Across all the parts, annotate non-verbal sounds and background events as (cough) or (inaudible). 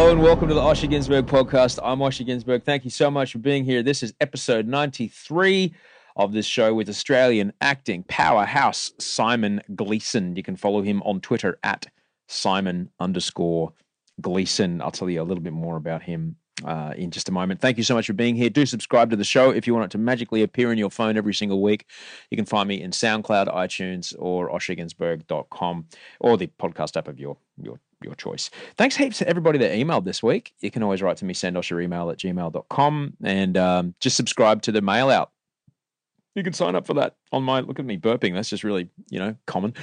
Hello and welcome to the Osher Günsberg podcast. I'm Osher Günsberg. Thank you so much for being here. This is episode 93 of this show with Australian acting powerhouse Simon Gleeson. You can follow him on Twitter at Simon underscore Gleeson. I'll tell you a little bit more about him uh, in just a moment. Thank you so much for being here. Do subscribe to the show if you want it to magically appear in your phone every single week. You can find me in SoundCloud, iTunes, or osherginsberg.com or the podcast app of your your your choice. Thanks heaps to everybody that emailed this week. You can always write to me, send us your email at gmail.com and um, just subscribe to the mail out. You can sign up for that on my, look at me burping. That's just really, you know, common.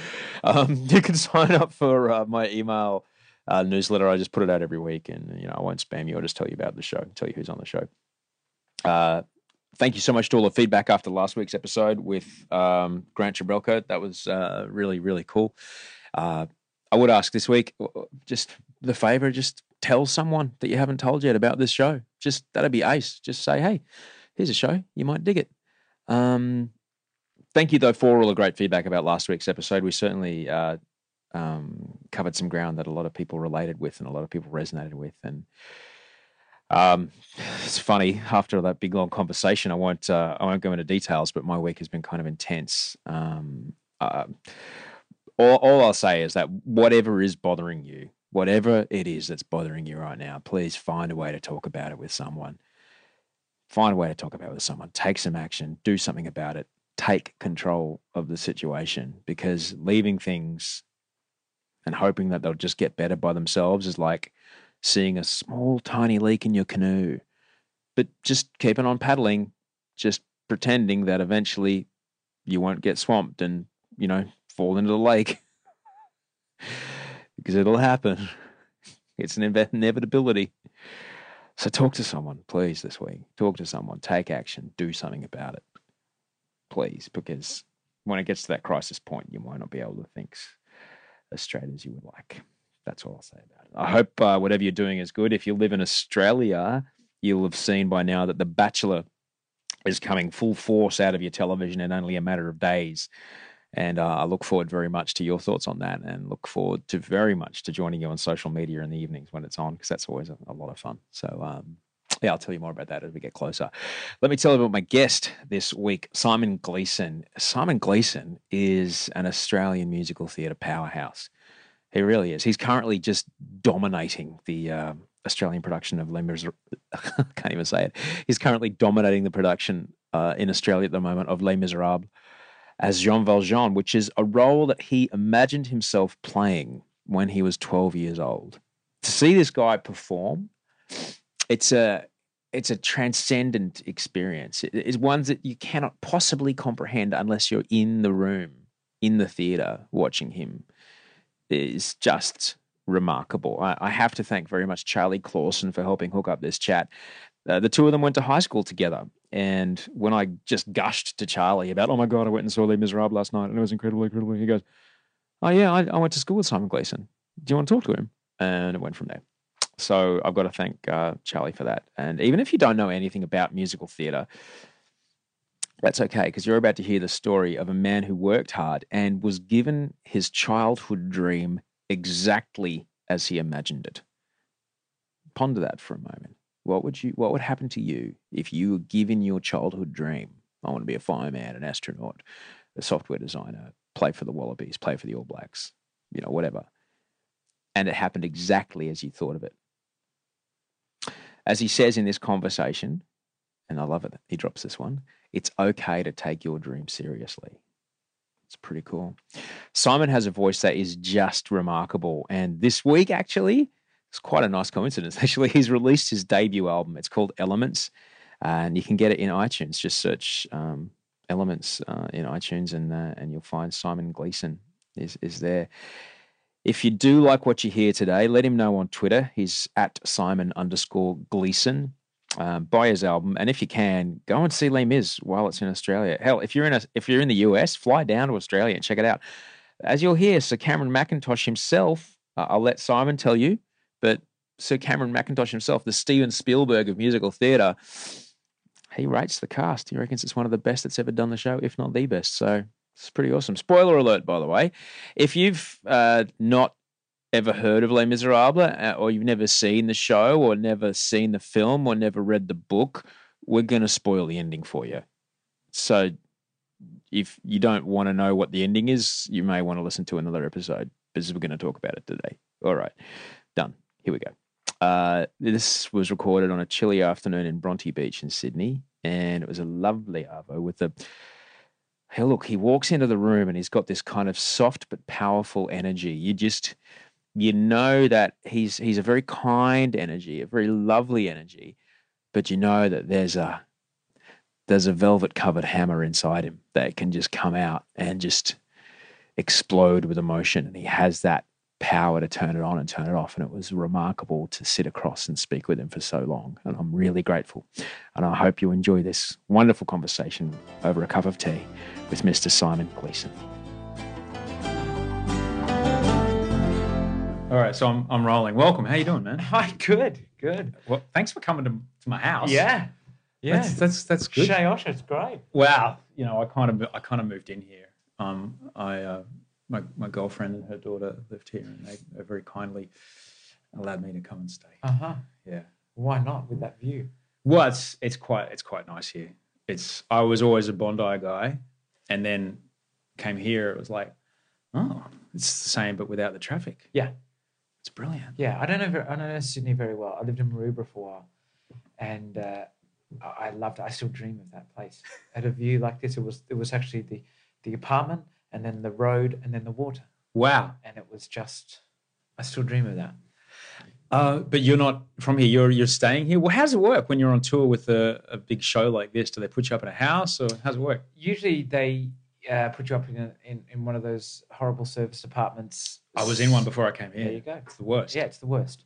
Um, (laughs) you can sign up for uh, my email uh, newsletter. I just put it out every week and, you know, I won't spam you. I'll just tell you about the show, tell you who's on the show. Uh, thank you so much to all the feedback after last week's episode with um, Grant Chabrelko. That was uh, really, really cool. Uh, I would ask this week, just the favor, just tell someone that you haven't told yet about this show. Just that'd be ace. Just say, hey, here's a show. You might dig it. Um, thank you though for all the great feedback about last week's episode. We certainly uh, um, covered some ground that a lot of people related with and a lot of people resonated with. And um, it's funny after that big long conversation. I won't uh, I won't go into details, but my week has been kind of intense. Um, uh, all, all I'll say is that whatever is bothering you, whatever it is that's bothering you right now, please find a way to talk about it with someone. Find a way to talk about it with someone. Take some action. Do something about it. Take control of the situation because leaving things and hoping that they'll just get better by themselves is like seeing a small, tiny leak in your canoe. But just keeping on paddling, just pretending that eventually you won't get swamped and, you know, fall into the lake because (laughs) it'll happen. (laughs) It's an inevitability. So talk to someone, please, this week. Talk to someone, take action, do something about it, please, because when it gets to that crisis point, you might not be able to think as straight as you would like. That's all I'll say about it. I hope uh, whatever you're doing is good. If you live in Australia, you'll have seen by now that The Bachelor is coming full force out of your television in only a matter of days. And uh, I look forward very much to your thoughts on that and look forward to very much to joining you on social media in the evenings when it's on because that's always a, a, lot of fun. So, um, yeah, I'll tell you more about that as we get closer. Let me tell you about my guest this week, Simon Gleeson. Simon Gleeson is an Australian musical theatre powerhouse. He really is. He's currently just dominating the uh, Australian production of Les Miserables. (laughs) I can't even say it. He's currently dominating the production uh, in Australia at the moment of Les Miserables as Jean Valjean, which is a role that he imagined himself playing when he was 12 years old. To see this guy perform, it's a it's a transcendent experience. It is one that you cannot possibly comprehend unless you're in the room, in the theater, watching him. It is just remarkable. I, I have to thank very much Charlie Clausen for helping hook up this chat. Uh, the two of them went to high school together. And when I just gushed to Charlie about, oh my God, I went and saw Les Miserables last night and it was incredible, incredible, he goes, oh yeah, I, I went to school with Simon Gleeson. Do you want to talk to him? And it went from there. So I've got to thank uh, Charlie for that. And even if you don't know anything about musical theatre, that's okay because you're about to hear the story of a man who worked hard and was given his childhood dream exactly as he imagined it. Ponder that for a moment. What would you what would happen to you if you were given your childhood dream? I want to be a fireman, an astronaut, a software designer, play for the Wallabies, play for the All Blacks, you know, whatever. And it happened exactly as you thought of it. As he says in this conversation, and I love it, he drops this one it's okay to take your dream seriously. It's pretty cool. Simon has a voice that is just remarkable. And this week, actually, it's quite a nice coincidence. (laughs) Actually, he's released his debut album. It's called Elements, and you can get it in iTunes. Just search um, Elements uh, in iTunes, and uh, and you'll find Simon Gleeson is is there. If you do like what you hear today, let him know on Twitter. He's at Simon underscore Gleeson um, buy his album, and if you can, go and see Les Mis while it's in Australia. Hell, if you're in a, if you're in the US, fly down to Australia and check it out. As you'll hear, Sir Cameron Mackintosh himself, uh, I'll let Simon tell you, but Sir Cameron Mackintosh himself, the Steven Spielberg of musical theatre, he rates the cast. He reckons it's one of the best that's ever done the show, if not the best. So it's pretty awesome. Spoiler alert, by the way. If you've uh, not ever heard of Les Miserables, uh, or you've never seen the show, or never seen the film, or never read the book, we're going to spoil the ending for you. So if you don't want to know what the ending is, you may want to listen to another episode because we're going to talk about it today. All right, done. Here we go. Uh, this was recorded on a chilly afternoon in Bronte Beach in Sydney, and it was a lovely arvo with a. Hey, look, he walks into the room and he's got this kind of soft but powerful energy. You just, you know that he's he's a very kind energy, a very lovely energy, but you know that there's a there's a velvet covered hammer inside him that can just come out and just explode with emotion, and he has that power to turn it on and turn it off. And it was remarkable to sit across and speak with him for so long. And I'm really grateful. And I hope you enjoy this wonderful conversation over a cup of tea with Mr. Simon Gleeson. All right, so I'm I'm rolling. Welcome. How you doing, man? (laughs) Hi, good, good. Well, thanks for coming to, to my house. Yeah, yeah. that's that's, that's good. Shayosh, it's great. Wow, you know, I kind of I kind of moved in here. Um, I uh, my my girlfriend and her daughter lived here, and they, they very kindly allowed me to come and stay. Uh huh. Yeah. Why not with that view? Well, it's it's quite it's quite nice here. It's I was always a Bondi guy, and then came here. It was like, oh, it's the same but without the traffic. Yeah, It's brilliant. yeah. I don't know. I don't know Sydney very well. I lived in Maroubra for a while, and uh, I I loved. it. I still dream of that place. (laughs) Had a view like this. It was. It was actually the the apartment, and then the road, and then the water, Wow. and it was just. I still dream of that. Uh, but you're not from here. You're you're staying here. Well, how does it work when you're on tour with a, a big show like this? Do they put you up in a house, or how's it work? Usually they uh, put you up in, a, in in one of those horrible service apartments. I was in one before I came here. There you go. It's the worst. Yeah, it's the worst.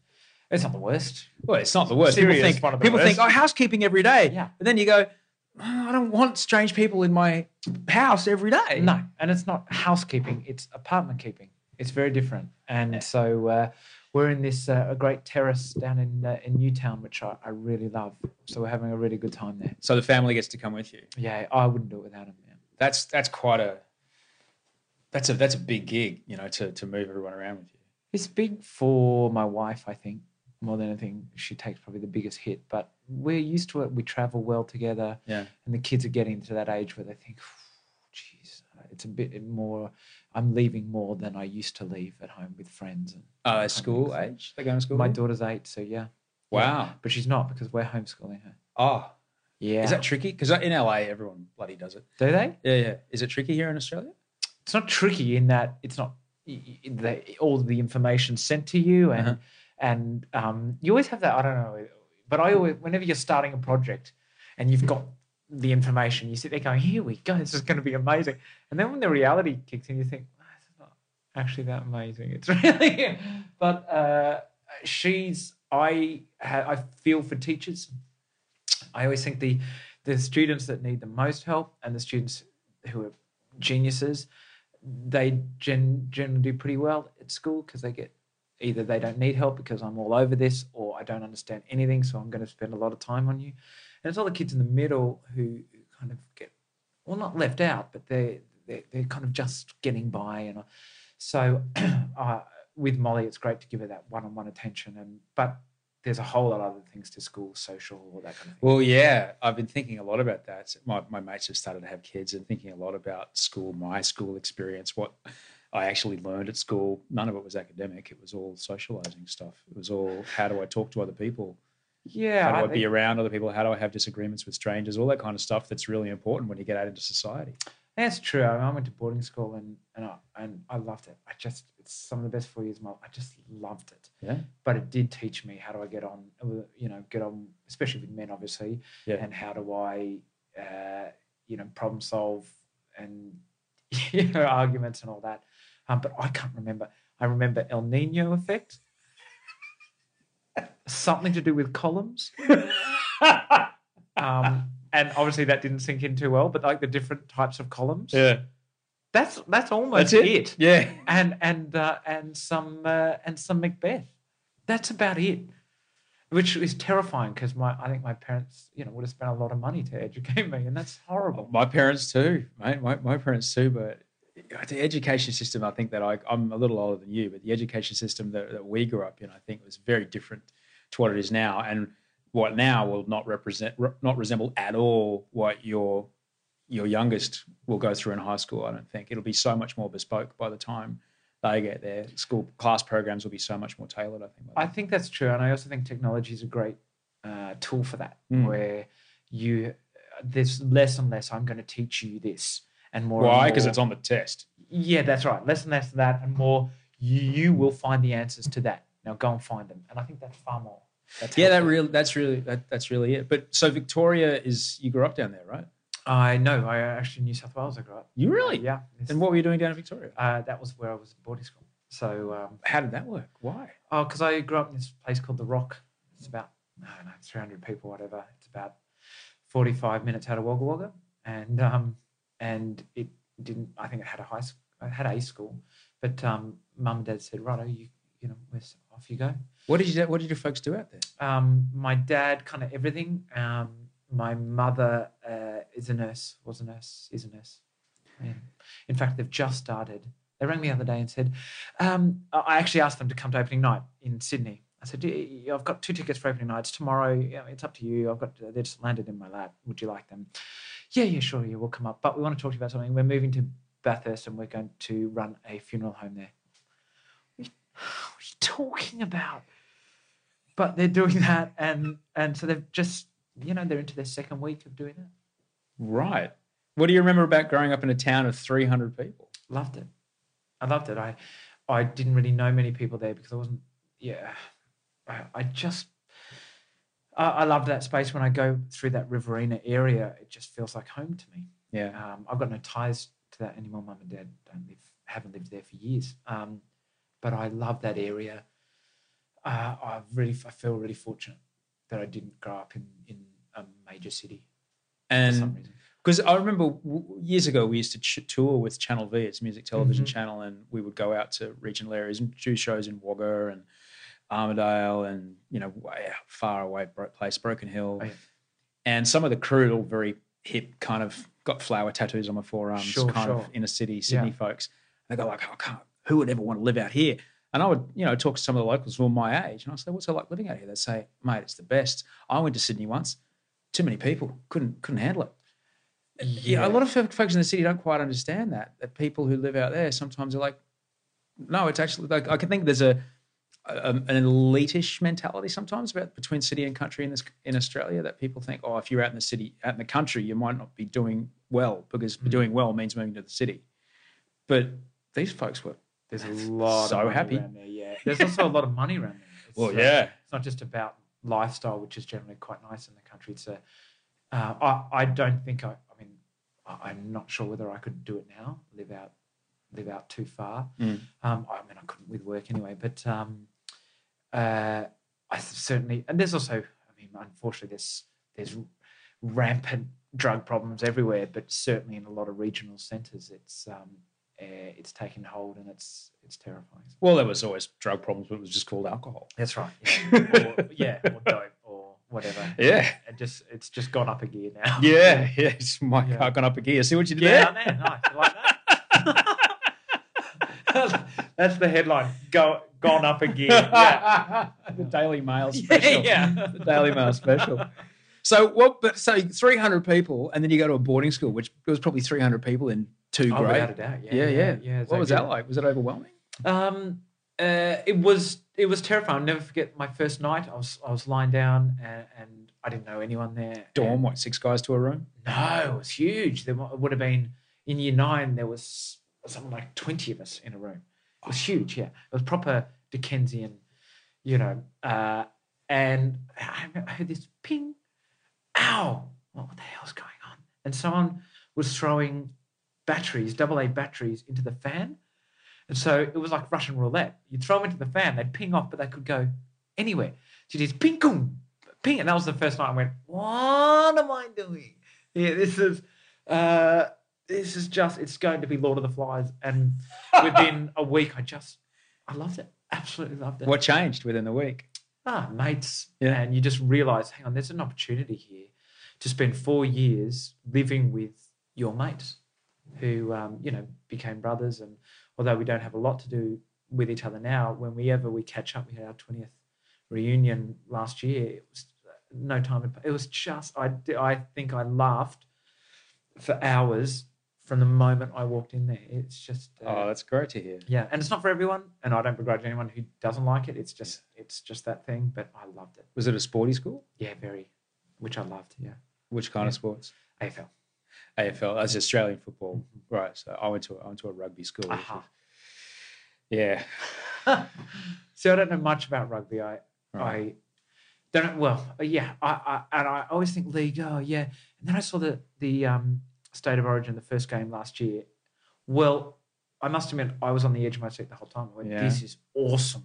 It's not the worst. Well, it's not the worst. Serious, people think one of the people think oh housekeeping every day. Yeah. But then you go, "Oh, I don't want strange people in my house every day. No, and it's not housekeeping; it's apartment keeping. It's very different. And so uh, we're in this uh, a great terrace down in uh, in Newtown, which I, I really love. So we're having a really good time there. So the family gets to come with you. Yeah, I wouldn't do it without them. Man. That's that's quite a that's a that's a big gig, you know, to to move everyone around with you. It's big for my wife, I think, more than anything. She takes probably the biggest hit, but we're used to it. We travel well together, Yeah. and the kids are getting to that age where they think, "Geez, it's a bit more." I'm leaving more than I used to leave at home with friends. And Uh, school age? They going to school? my daughter's eight, so yeah. Wow. but she's not because we're homeschooling her. Oh, Yeah. Is that tricky? Because in LA, everyone bloody does it. Do they? Yeah, yeah. Is it tricky here in Australia? It's not tricky in that it's not the, all the information sent to you, and Uh-huh. and um, you always have that. I don't know, but I always, whenever you're starting a project, and you've got the information, you sit there going, "Here we go, this is going to be amazing," and then when the reality kicks in, you think, "Ah, "It's not actually that amazing." It's (laughs) really, but uh, she's. I I feel for teachers. I always think the the students that need the most help and the students who are geniuses, they gen- generally do pretty well at school because they get either they don't need help because I'm all over this, or I don't understand anything, so I'm going to spend a lot of time on you. And it's all the kids in the middle who kind of get well not left out, but they they're, they're kind of just getting by. And so (clears throat) uh, with Molly, it's great to give her that one-on-one attention, and but there's a whole lot of other things to school, social, all that kind of thing. Well, yeah, I've been thinking a lot about that. My, my mates have started to have kids and thinking a lot about school, my school experience, what I actually learned at school. None of it was academic. It was all socializing stuff. It was all how do I talk to other people? yeah, How do I, I be around other people? How do I have disagreements with strangers? All that kind of stuff that's really important when you get out into society. That's true. I, mean, I went to boarding school and and I, and I loved it. I just it's some of the best four years of my life. I just loved it. Yeah. But it did teach me how do I get on, you know, get on, especially with men, obviously, Yeah. and how do I, uh, you know, problem solve and (laughs) you know arguments and all that. Um, but I can't remember. I remember El Nino effect. Something to do with columns. um, and obviously that didn't sink in too well, but like the different types of columns. Yeah. That's that's almost That's it. it. Yeah. And and uh, and some uh, and some Macbeth. That's about it. Which is terrifying because my I think my parents, you know, would have spent a lot of money to educate me, and that's horrible. My parents too, mate. My, my parents too. But the education system, I think that I, I'm a little older than you, but the education system that, that we grew up in, I think, was very different to what it is now, and what now will not represent, re- not resemble at all what your your youngest will go through in high school. I don't think it'll be so much more bespoke by the time they get there. School class programs will be so much more tailored. I think. I think that's true, and I also think technology is a great uh, tool for that, Mm. where you there's less and less. I'm going to teach you this, and more. Why? Because it's on the test. Yeah, that's right. Less and less of that, and more. You, you will find the answers to that. Now go and find them, and I think that's far more. That's Yeah, that helpful. real. That's really that, that's really it. But so Victoria is you grew up down there, right? I know. I actually in New South Wales. I grew up. You really? Yeah. And what were you doing down in Victoria? Uh, that was where I was at boarding school. So, um, How did that work? Why? oh, because I grew up in this place called the Rock. It's about I don't know, 300 people, whatever. It's about 45 minutes out of Wagga Wagga, and um, and it didn't. I think it had a high school. It had a school, but um, mum and dad said, "Righto, you you know, off you go." What did you What did your folks do out there? Um, my dad, kind of everything. Um, my mother uh, is a nurse, was a nurse, is a nurse. Yeah. In fact, they've just started. They rang me the other day and said, um, I I actually asked them to come to opening night in Sydney. I said, I've got two tickets for opening nights tomorrow. It's up to you. I've got they just landed in my lap. Would you like them? Yeah, yeah, sure. Yeah, we'll come up. But we want to talk to you about something. We're moving to Bathurst and we're going to run a funeral home there. What are you, what are you talking about? but they're doing that and and so they've just you know they're into their second week of doing it. Right. What do you remember about growing up in a town of three hundred people? loved it i loved it i i didn't really know many people there because i wasn't yeah i, I just I, I love that space when i go through that riverina area. It just feels like home to me. Yeah. um, i've got no ties to that anymore. Mum and dad don't live haven't lived there for years. Um, but i love that area. Uh, i really i feel really fortunate that i didn't grow up in in a major city And because I remember w- years ago we used to ch- tour with Channel V, it's a music television Mhm. channel, and we would go out to regional areas and do shows in Wagga and Armidale and you know way out, eh, far away place, Broken Hill, Oh, yeah. and some of the crew all very hip, kind of got flower tattoos on my forearms, Sure, kind of inner city Sydney Yeah. folks. They go like, oh, "I can't. Who would ever want to live out here?" And I would, you know, talk to some of the locals who were my age, and I say, "What's it like living out here?" They'd say, "Mate, it's the best." I went to Sydney once. Too many people couldn't couldn't handle it. Eh, eh, yeah, a lot of folks in the city don't quite understand that. That people who live out there sometimes are like, no, it's actually like I can think there's a um, an elitish mentality sometimes about between city and country in this in Australia that people think, oh, if you're out in the city, out in the country, you might not be doing well because Mm. doing well means moving to the city. But these folks were There's a lot so of money happy. around there. Yeah, there's also a lot of money around there. (laughs) It's, Well, uh, yeah. it's not just about lifestyle, which is generally quite nice in the country. It's a, uh, I, I don't think I. I mean, I, I'm not sure whether I could do it now. Live out, live out too far. Mm. Um, I mean, I couldn't with work anyway. But um, uh, I certainly, and there's also, I mean, unfortunately, there's there's rampant drug problems everywhere, but certainly in a lot of regional centres, it's um, uh, it's taken hold and it's it's terrifying. well, there was always drug problems, but it was just called alcohol. That's right. Yeah, (laughs) or, yeah, or dope or whatever. Yeah. it just it's just gone up a gear now. Yeah, yeah, it's my Yeah. car gone up a gear. See what you did yeah, there? man, nice. You like that? (laughs) That's the headline. Go gone up again. (laughs) Yeah, the Daily Mail special. yeah. the Daily Mail special. So what? But so three hundred people, and then you go to a boarding school, which was probably three hundred people in two Oh, grade. without a doubt. Yeah, yeah, yeah. yeah. what was exactly. that like? Was it overwhelming? Um, uh, it was it was terrifying. I'll never forget my first night. I was I was lying down and, and I didn't know anyone there. Dorm, And- what? Six guys to a room. No, it was huge. There would have been in year nine. There was something like twenty of us in a room. It was huge. Yeah, it was proper Dickensian, you know. Uh, and I I heard this ping, ow! What the hell's going on? And someone was throwing batteries, double A batteries, into the fan. And so it was like Russian roulette. You'd throw them into the fan, they'd ping off, but they could go anywhere. So you just ping, boom, ping. And that was the first night I went, what am I doing? Yeah, this is, uh, this is just, it's going to be Lord of the Flies. And within (laughs) a week, I just, I loved it. Absolutely loved it. What changed within the week? ah, mates. Yeah. And you just realize, hang on, there's an opportunity here to spend four years living with your mates who, um, you know, became brothers. And although we don't have a lot to do with each other now, when we ever we catch up, we had our 20th reunion last year. It was uh, no time. It was just, I. I think I laughed for hours from the moment I walked in there. It's just, uh, Oh, that's great to hear. yeah, and it's not for everyone, and I don't begrudge anyone who doesn't like it. It's just it's just that thing, but I loved it. Was it a sporty school? Yeah, very, which I loved. Yeah, Which kind of sports? AFL. AFL, That's Australian football, right? So I went to I went to a rugby school. Aha. was- Yeah, (laughs) See, I don't know much about rugby. I Right. I don't well, uh, yeah, I, I and I always think league. Oh, yeah, and then I saw the the um, state of origin, the first game last year. Well, I must admit, I was on the edge of my seat the whole time. I went, Yeah. This is awesome,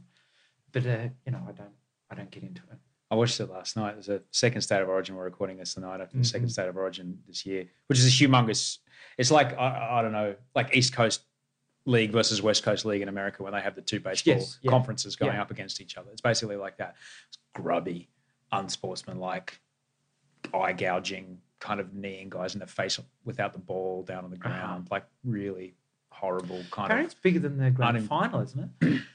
but uh, you know, I don't I don't get into it. I watched it last night. There's a second state of origin. We're recording this tonight after the second Mhm. state of origin this year, which is a humongous. It's like I, I don't know, like East Coast League versus West Coast League in America when they have the two baseball Yes, yeah. conferences going Yeah. up against each other. It's basically like that. It's grubby, unsportsmanlike, eye gouging, kind of kneeing guys in the face without the ball down on the Uh-huh. ground, like really horrible kind Apparently, it's bigger than the grand unim- final, isn't it? (coughs)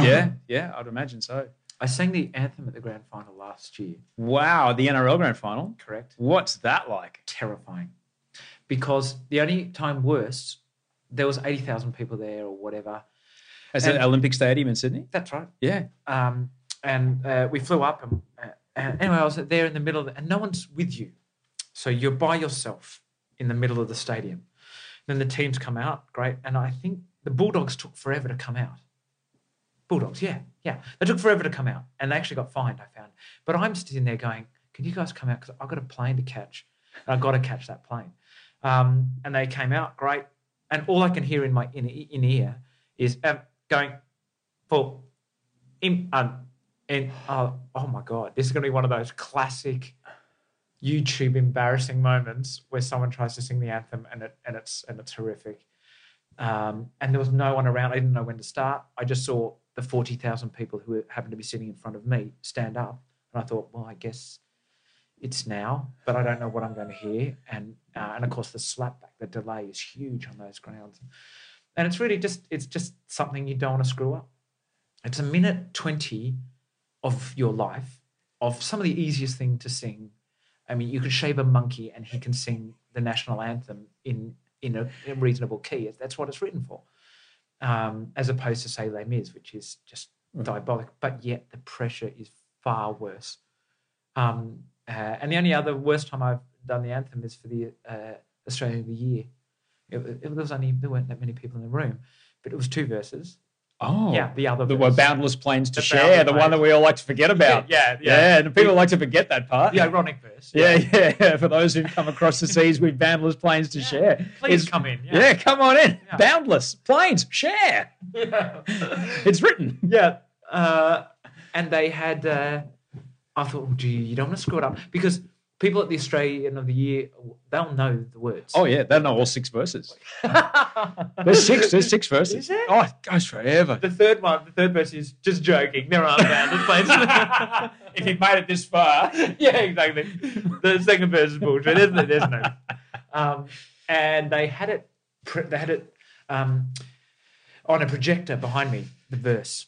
Yeah, yeah, I'd imagine so. I sang the anthem at the grand final last year. Wow, the NRL grand final. Correct. What's that like? Terrifying, because the only time worse, there was eighty thousand people there or whatever. And- it Olympic Stadium in Sydney? That's right. Yeah. Um, and uh, we flew up, and, uh, and anyway, I was there in the middle, of the, and no one's with you, so you're by yourself in the middle of the stadium. Then the teams come out, great, and I think the Bulldogs took forever to come out. Bulldogs, yeah, yeah, they took forever to come out, and they actually got fined. I found, but I'm sitting there going, "Can you guys come out? Because I've got a plane to catch, and I've got to catch that plane." Um, and they came out, great, and all I can hear in my in, in ear is um, going, "Full, in, um, oh, oh my god, this is going to be one of those classic YouTube embarrassing moments where someone tries to sing the anthem and it and it's and it's horrific. Um, and there was no one around. I didn't know when to start. I just saw the forty thousand people who happened to be sitting in front of me stand up, and I thought, well, I guess it's now, but I don't know what I'm going to hear. And uh, and of course, the slapback, the delay is huge on those grounds, and it's really just it's just something you don't want to screw up. It's a minute twenty of your life of some of the easiest thing to sing. I mean, you could shave a monkey and he can sing the national anthem in in a, in reasonable key. That's what it's written for, um, as opposed to say Les Mis, which is just diabolic, but yet the pressure is far worse. Um, uh, and the only other worst time I've done the anthem is for the uh, Australian of the Year. It, it, was only there weren't that many people in the room, but it was two verses. Oh, Yeah, the other the verse. boundless plains to share, the one that we all like to forget about. yeah, yeah. yeah. And people like to forget that part. The ironic verse. Yeah, yeah. (laughs) For those who've come across the seas with boundless plains to share, Please come in. Yeah. Yeah. come on in. Yeah. Boundless plains share. Yeah. It's written. yeah. Uh, and they had. Uh, I thought, oh, gee, you don't want to screw it up because people at the Australian of the Year, they'll know the words. Oh yeah, they know all six verses. (laughs) There's six. There's six verses. Is there? Oh, it goes forever. The third one, the third verse is just joking. There aren't boundless plains. if you've made it this far, yeah, exactly. The second verse is bullshit, isn't it? There's no. Um, and they had it. They had it um, on a projector behind me. The verse.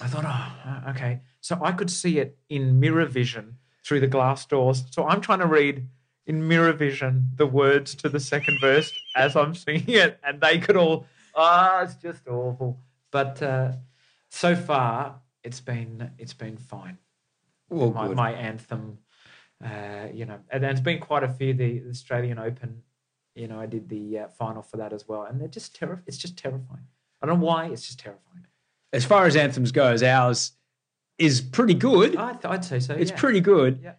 I thought, oh, okay. So I could see it in mirror vision through the glass doors. So I'm trying to read in mirror vision the words to the second verse as I'm singing it, and they could all. Ah, it's just awful. But uh, so far, it's been it's been fine well, my, my anthem. Uh, you know, and there's been quite a few. The, the Australian Open, you know, I did the uh, final for that as well, and they're just terrifying. It's just terrifying. I don't know why. It's just terrifying. as far as anthems goes, ours is pretty good. I th- I'd say so. It's yeah. pretty good. Yeah.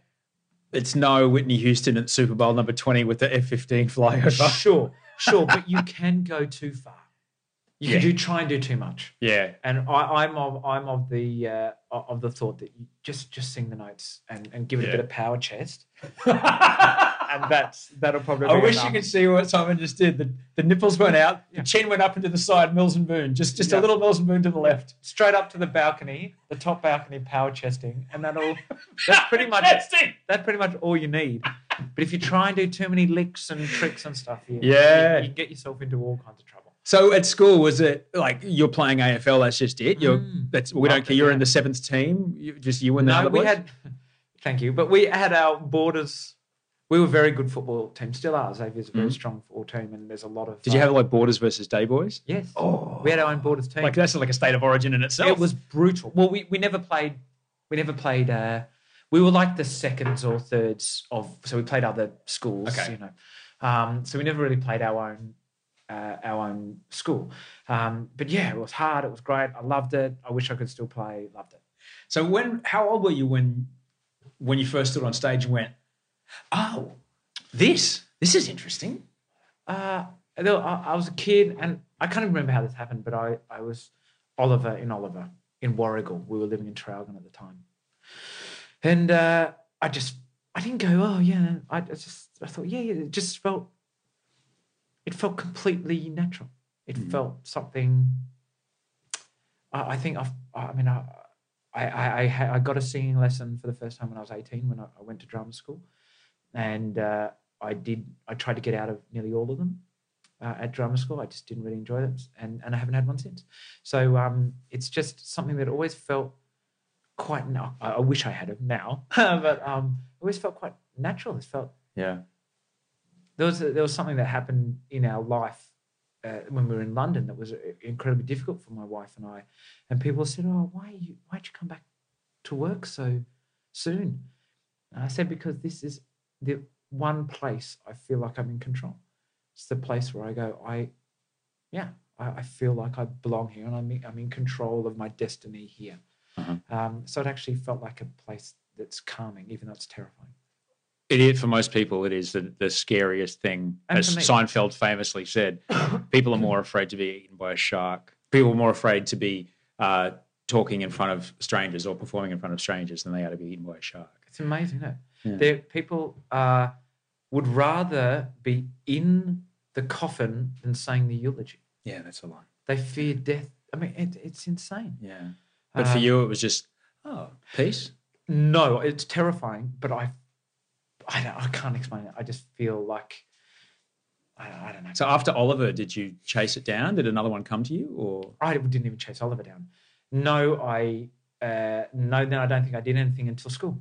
It's no Whitney Houston at Super Bowl number 20 with the F 15 flyover. Sure, sure, (laughs) but you can go too far. You Yeah. can do try and do too much. Yeah. And I, I'm of I'm of the uh, of the thought that you just just sing the notes and, and give it a bit of power chest, (laughs) and that's that'll probably. I wish enough. you could see what Simon just did. The, the nipples went out, the chin went up into the side, Mills and Boon, just just a little Mills and Boon to the left. straight up to the balcony, the top balcony, power chesting, and that'll that's (laughs) pretty much Chesting. that's pretty much all you need. But if you try and do too many licks and tricks and stuff, you, Yeah. you, you get yourself into all kinds of trouble. So at school, was it like you're playing AFL? That's just it. You're Mm. that's we don't care. You're yeah. in the seventh team. You, just you and the No, other we boys? had thank you, but we had our borders. We were a very good football team, still are. Xavier's a very strong football team, and there's a lot of. Did you uh, have like Borders versus Day Boys? Yes. Oh, we had our own borders team. Like that's like a state of origin in itself. It was brutal. Well, we, we never played. We never played. Uh, we were like the seconds or thirds of. So we played other schools. Okay. You know. Um, so we never really played our own. Uh, our own school, um, but yeah, it was hard. It was great. I loved it. I wish I could still play. Loved it. So when how old were you when when you first stood on stage and went, oh, this this is interesting. Uh, I, I was a kid, and I can't even remember how this happened, but I, I was Oliver in Oliver in Warragul. We were living in Traralgon at the time, and uh, I just I didn't go. Oh yeah, I just I thought yeah, yeah. It just felt it felt completely natural. It felt something. I, I think I've. I mean, I, I, I, I, I got a singing lesson for the first time when I was eighteen when I, I went to drama school, and uh, I did. I tried to get out of nearly all of them uh, at drama school. I just didn't really enjoy them, and and I haven't had one since. So um, it's just something that always felt quite. Na- I, I wish I had it now, (laughs) but um, always felt quite natural. It felt Yeah. there was there was something that happened in our life uh, when we were in London that was uh, incredibly difficult for my wife and I, and people said, "Oh, why you why'd you come back to work so soon?" And I said, "Because this is the one place I feel like I'm in control. It's the place where I go, I, yeah, I, I feel like I belong here, and I'm in, I'm in control of my destiny here. Um, so it actually felt like a place that's calming, even though it's terrifying. It is for most people. It is the, the scariest thing, And as Seinfeld famously said. people are more afraid to be eaten by a shark. People are more afraid to be uh, talking in front of strangers or performing in front of strangers than they are to be eaten by a shark. It's amazing, isn't it? Yeah. There, people uh, would rather be in the coffin than saying the eulogy. Yeah, that's a lie. They fear death. I mean, it, it's insane. Yeah, but for Um, you, it was just oh, peace. No, it's terrifying, but I, I, don't, I can't explain it. I just feel like, I, I don't know. So after Oliver, did you chase it down? Did another one come to you, or I didn't even chase Oliver down. No, I uh, no. Then I don't think I did anything until school.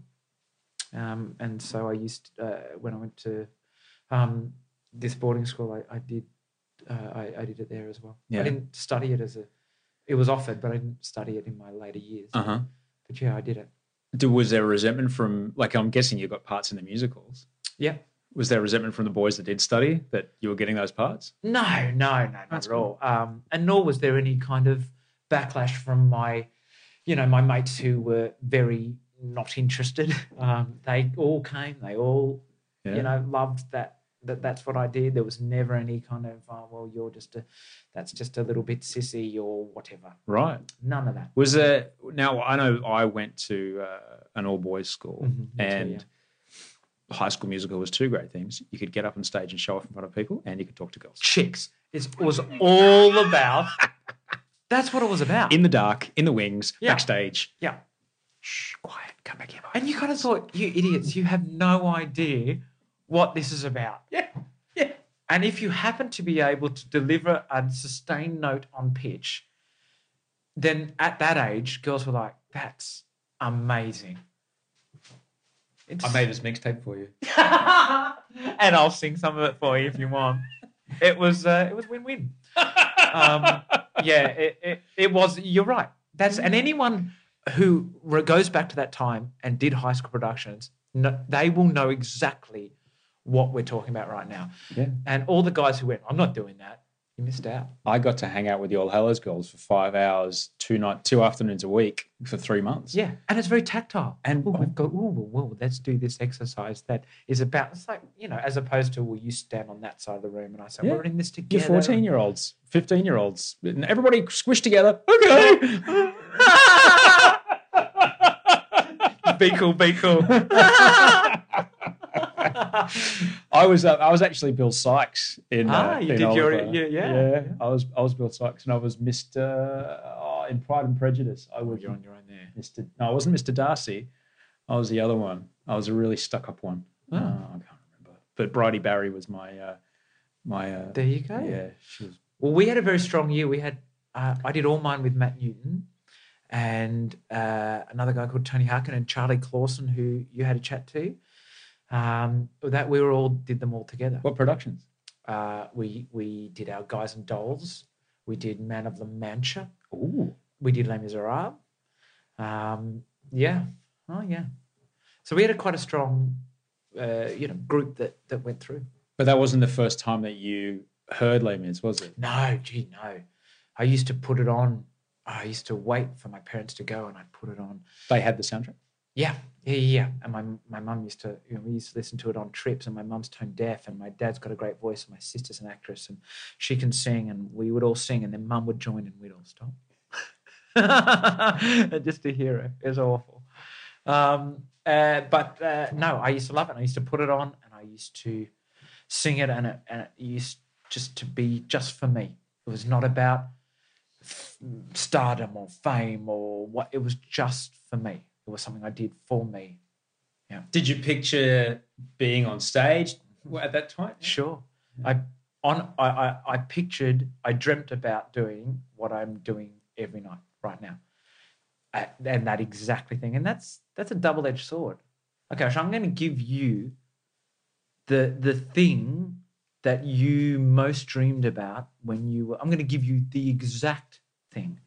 Um, and so I used uh, when I went to um, this boarding school, I, I did uh, I, I did it there as well. Yeah. I didn't study it as a It was offered, but I didn't study it in my later years. Uh huh. But yeah, I did it. Was there resentment from like I'm guessing you got parts in the musicals? Yeah. Was there resentment from the boys that did study that you were getting those parts? No, no, no, not That's at all. Um, and nor was there any kind of backlash from my, you know, my mates who were very not interested. (laughs) Um, they all came. They all, Yeah. you know, loved that. That that's what I did. There was never any kind of, oh, well, you're just a, that's just a little bit sissy or whatever. Right. None of that. Was there now? I know I went to uh, an all boys school, Mhm, me too, and yeah. High School Musical was two great things. You could get up on stage and show off in front of people, and you could talk to girls Chicks. It was all about. That's what it was about. in the dark, in the wings, Yeah. backstage. yeah. Shh, quiet. Come back here. And you kind of thought, you idiots, you have no idea what this is about. yeah, yeah. And if you happen to be able to deliver a sustained note on pitch, then at that age, girls were like, that's amazing. It's- I made this mixtape for you. (laughs) and I'll sing some of it for you if you want. It was uh, it was win win. Um, yeah, it, it, it was. You're right. That's and (laughs) anyone who goes back to that time and did high school productions, no, they will know exactly what we're talking about right now. Yeah. And all the guys who went, I'm not doing that. You missed out. I got to hang out with the All Hallows girls for five hours, two night, two afternoons a week for three months. Yeah, and it's very tactile. And- ooh, we've got, ooh, well, let's do this exercise that is about. It's like you know, as opposed to, well, you stand on that side of the room, and I say, Yeah. we're in this You're together. 14 year olds, 15 year olds, and everybody squished together. Okay. (laughs) (laughs) be cool, be cool. (laughs) I was uh, I was actually Bill Sikes in. Ah, uh, you in did your- Oliver. yeah, yeah. I was I was Bill Sikes, and I was Mister oh, in Pride and Prejudice. I was You're on your own there. Mister. No, I wasn't Mister Darcy. I was the other one. I was a really stuck up one. Oh, I can't remember. But Bridie Barry was my uh, my. Uh, There you go. Yeah, she was. Well, we had a very strong year. We had uh, I did all mine with Matt Newton and uh, another guy called Tony Harkin and Charlie Clausen, who you had a chat to. Um, that we were all did them all together. What productions? Uh, we we did our Guys and Dolls. We did Man of La Mancha. Ooh. We did Les Miserables. Um, yeah. Oh yeah. So we had a quite a strong, uh, you know, group that that went through. But that wasn't the first time that you heard Les Mis, was it? No, gee, no. I used to put it on. I used to wait for my parents to go, and I'd put it on. They had the soundtrack. Yeah, yeah, yeah. And my my mum used to, you know, we used to listen to it on trips. And my mum's tone deaf, and my dad's got a great voice, and my sister's an actress, and she can sing, and we would all sing, and then mum would join, and we'd all stop. (laughs) Just to hear it, it was awful. Um, uh, but uh, no, I used to love it. I used to put it on, and I used to sing it, and it, and it used just to be just for me. It was not about f- stardom or fame or what. It was just for me. It was something I did for me. Yeah. Did you picture being on stage mm-hmm. at that time? Sure. I on I, I I pictured I dreamt about doing what I'm doing every night right now. And that exactly thing. And that's that's a double-edged sword. Okay, so I'm going to give you the the thing that you most dreamed about when you were I'm going to give you the exact thing.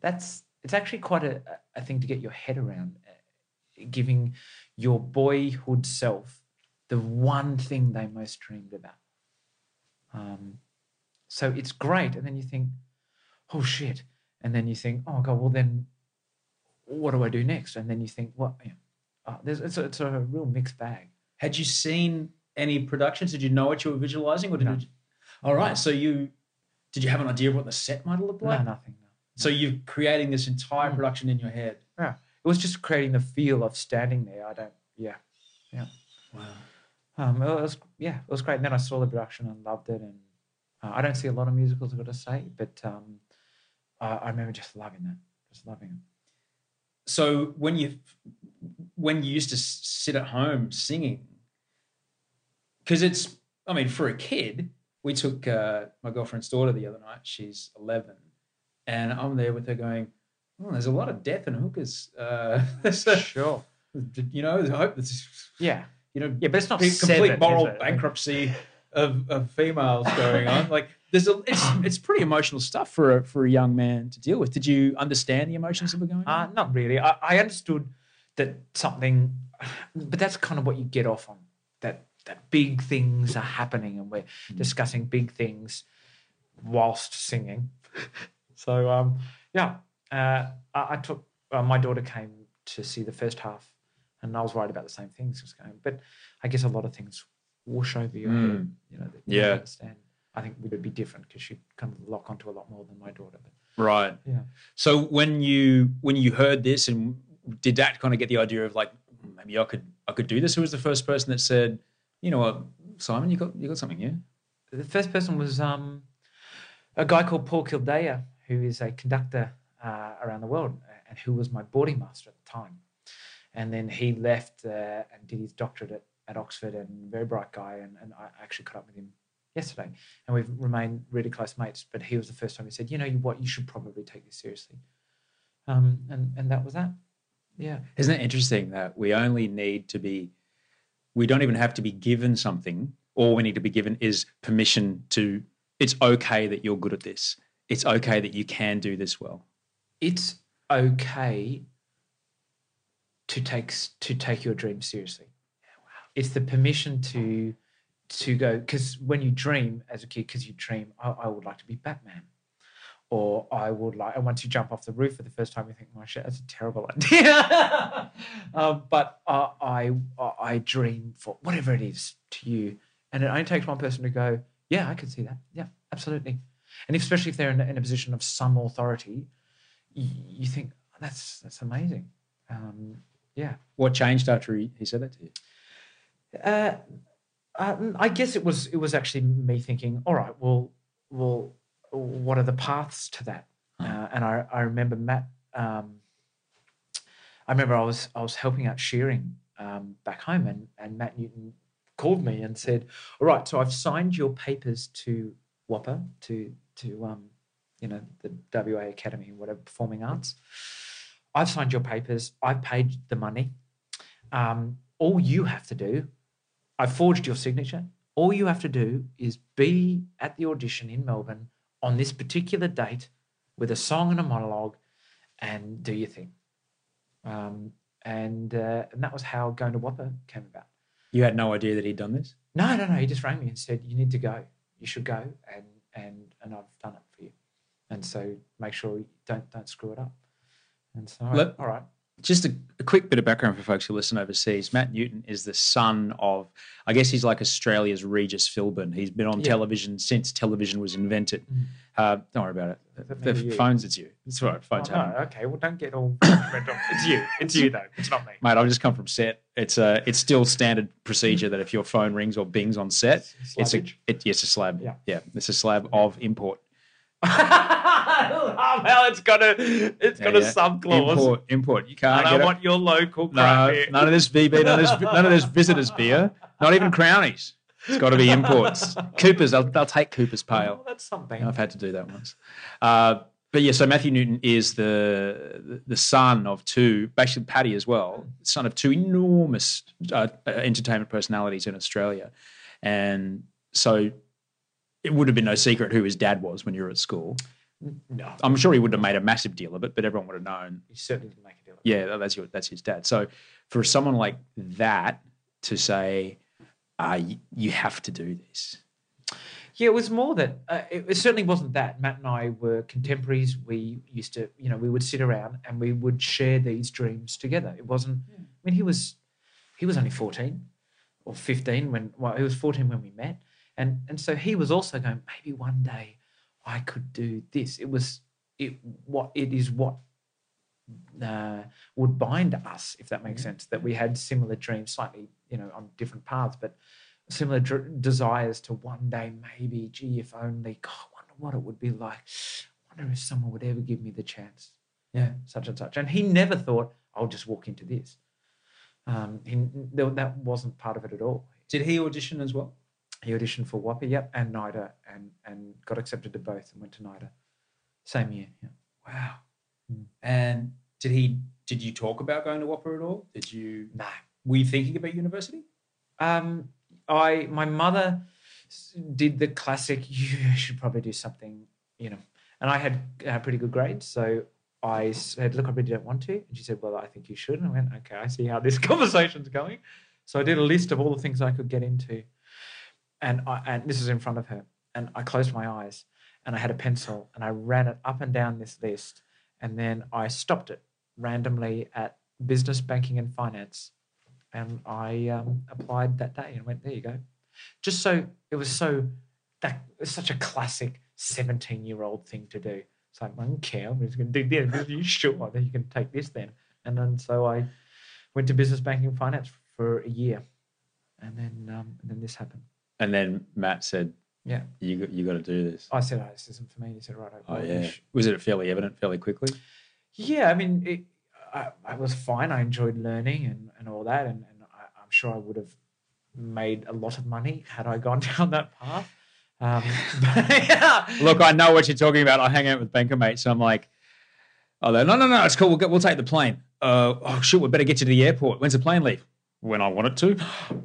That's it's actually quite a, a thing to get your head around uh, giving your boyhood self the one thing they most dreamed about. Um, so it's great. And then you think, oh shit. And then you think, oh God, well then what do I do next? And then you think, what? Yeah. Oh, it's, a, it's a real mixed bag. Had you seen any productions? Did you know what you were visualizing, or did No. you? All right. So you did you have an idea of what the set might look like? no, nothing. No. So you're creating this entire Mm. production in your head. Yeah. It was just creating the feel of standing there. I don't, yeah. Yeah. Wow. Um, it was, yeah, it was great. And then I saw the production and loved it. And uh, I don't see a lot of musicals, I've got to say, but um, I, I remember just loving that, just loving it. So when you when you used to sit at home singing, because it's I mean for a kid, we took uh, my girlfriend's daughter the other night. She's eleven, and I'm there with her going, "Oh, there's a lot of death and hookers." Uh, (laughs) a- Sure. you know, I hope this, Yeah. you know, Yeah, but it's not complete seven, moral it? bankruptcy of, of females going on. (laughs) Like, there's a it's it's pretty emotional stuff for a for a young man to deal with. Did you understand the emotions that were going on? Uh, not really. I, I understood that something, but that's kind of what you get off on. That big things are happening, and we're discussing big things whilst singing. (laughs) so um, yeah, uh, I, I took uh, my daughter came to see the first half, and I was worried about the same things was going. But I guess a lot of things wash over your head. You know, that you Yeah. understand. I think we would be different because she'd kind of lock onto a lot more than my daughter. But Right. yeah. So when you when you heard this, and did that kind of get the idea of like maybe I could I could do this? Who was the first person that said, you know what, Simon, you got you got something here? The first person was um, a guy called Paul Kildea, who is a conductor uh, around the world and who was my boarding master at the time. And then he left uh, and did his doctorate at, at Oxford and very bright guy. And, and I actually caught up with him yesterday and we've remained really close mates. But he was the first time he said, you know what, you should probably take this seriously. Um, and, and that was that. Yeah. Isn't it interesting that we only need to be, we don't even have to be given something. All we need to be given is permission to, it's okay that you're good at this. It's okay that you can do this well. it's okay to take to take your dream seriously. It's the permission to to go because when you dream as a kid, because you dream, I, I would like to be Batman, or I would like. And once you jump off the roof for the first time, you think, "My shit, that's a terrible (laughs) idea." um, but uh, I I I dream for whatever it is to you, and it only takes one person to go, "Yeah, I can see that. Yeah, absolutely." And especially if they're in, a- in a position of some authority, you, you think that's that's amazing. Um, yeah. What changed after he, he said that to you? Uh, um, I guess it was it was actually me thinking, all right, well, well, what are the paths to that? Uh, and I, I remember Matt. Um, I remember I was I was helping out shearing um, back home, and and Matt Newton called me and said, "All right, so I've signed your papers to WAPA to to um, you know the WA Academy, whatever Performing Arts. I've signed your papers. I've paid the money. Um, all you have to do, I forged your signature. All you have to do is be at the audition in Melbourne on this particular date with a song and a monologue and do your thing. Um, and, uh, and that was how going to WAPA came about. You had no idea that he'd done this? No, no, no. He just rang me and said, "You need to go. You should go." And and and I've done it for you. And so make sure you don't don't screw it up. And so Let- all right. Just a, a quick bit of background for folks who listen overseas. Matt Newton is the son of, I guess he's like Australia's Regis Philbin. He's been on Yeah. television since television was invented. Uh, don't worry about it. The phones, it's you. It's all right. Oh, Phones no, okay. Well, don't get all. red it's you. It's you though. It's not me. Mate, I've just come from set. It's a, it's still standard procedure that if your phone rings or bings on set, it's a, Slabbage? it, yes, a slab. Yeah. yeah, it's a slab of import. (laughs) (laughs) oh, well, it's got a it's got a yeah. sub clause. Import, import. You can't. And I it. want your local No, beer. none of this VB, none of this, none of this (laughs) visitors beer, not even Crownies. It's got to be imports. (laughs) Coopers, they'll, they'll take Coopers Oh, Pale. that's something. I've had to do that once. Uh, but yeah, so Matthew Newton is the the son of two, basically Patti as well, son of two enormous uh, entertainment personalities in Australia, and so it would have been no secret who his dad was when you were at school. No, I'm sure he wouldn't have made a massive deal of it, but everyone would have known you certainly didn't make a deal. yeah, that's your that's his dad. So for someone like that to say, uh, y- you have to do this. Yeah, it was more that uh, it, it certainly wasn't that. Matt and I were contemporaries. We used to, you know, we would sit around and we would share these dreams together. It wasn't. I mean, he was he was only fourteen or fifteen when well, he was fourteen when we met, and and so he was also going. Maybe one day I could do this. It was it what it is what uh, would bind us, if that makes sense. That we had similar dreams, slightly, you know, on different paths, but similar dr- desires to one day maybe, gee, if only, God, I wonder what it would be like. I wonder if someone would ever give me the chance. Yeah, such and such. And he never thought, I'll just walk into this. Um, he, that wasn't part of it at all. Did he audition as well? He auditioned for WAPA, yep, and NIDA, and, and got accepted to both and went to NIDA. Same year, yeah. Wow. And did he? Did you talk about going to WAPA at all? Did you? No. Were you thinking about university? Um, I my mother did the classic. (laughs) You should probably do something, you know. And I had uh, pretty good grades, so I said, "Look, I really don't want to." And she said, "Well, I think you should." And I went, "Okay, I see how this (laughs) conversation's going." So I did a list of all the things I could get into, and I, and this is in front of her, and I closed my eyes, and I had a pencil, and I ran it up and down this list, and then I stopped it randomly at business banking and finance, and I um, applied that day and went, "There you go." Just so it was so that it's such a classic seventeen-year-old thing to do. It's like, I don't care. I'm just going to do this. Are you sure? Then you can take this then. And then so I went to business banking and finance for a year, and then um, and then this happened. And then Matt said, Yeah, "You got, you got to do this." I said, oh, "This isn't for me." He said, "Right." Oh well, yeah. Was it fairly evident fairly quickly? Yeah, I mean, it, I, I was fine. I enjoyed learning and, and all that, and, and I, I'm sure I would have made a lot of money had I gone (laughs) down that path. Um, (laughs) yeah. Look, I know what you're talking about. I hang out with banker mates. So I'm like, oh, no, no, no, it's cool. We'll, get, we'll take the plane. Uh, oh, shit, we better get you to the airport. When's the plane leave? When I want it to. (sighs)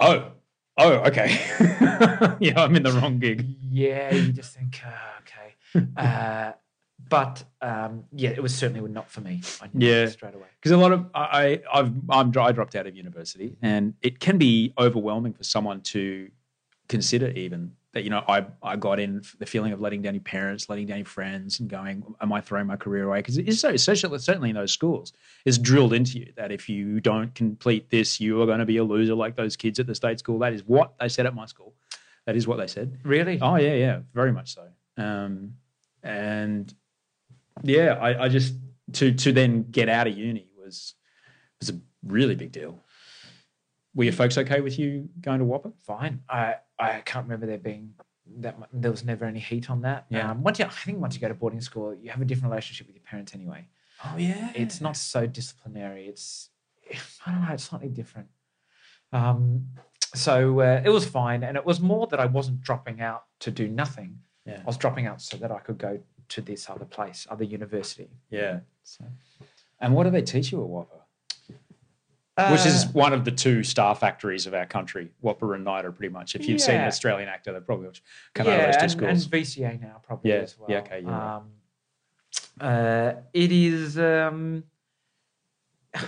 Oh, oh, okay. (laughs) yeah, I'm in the wrong gig. yeah, you just think, uh, okay. (laughs) Uh, but um, yeah, it was certainly not for me. I knew Yeah. straight away. Because a lot of I, I- I've I'm I dropped out of university, and it can be overwhelming for someone to consider even that you know I I got in the feeling of letting down your parents, letting down your friends, and going, am I throwing my career away? Because it's so especially certainly in those schools, it's drilled into you that if you don't complete this, you are going to be a loser like those kids at the state school. That is what they said at my school. That is what they said. Really? Oh yeah, yeah, very much so. Um, and yeah, I, I just to to then get out of uni was was a really big deal. Were your folks okay with you going to WAPA? Fine. I I can't remember there being that. There was never any heat on that. Yeah. Um, once you, I think once you go to boarding school, you have a different relationship with your parents anyway. Oh yeah, it's not so disciplinary. It's I don't know, it's slightly different. Um, so uh, it was fine, and it was more that I wasn't dropping out to do nothing. Yeah. I was dropping out so that I could go to this other place, other university. yeah. So, And what do they teach you at WAPA? Which is Uh, one of the two star factories of our country, WAPA and Nida, pretty much. If you've seen an Australian actor, they've probably come out of those two and, and schools. VCA now probably Yeah, as well. yeah, okay, you're um, uh, it is. Um, (sighs) I,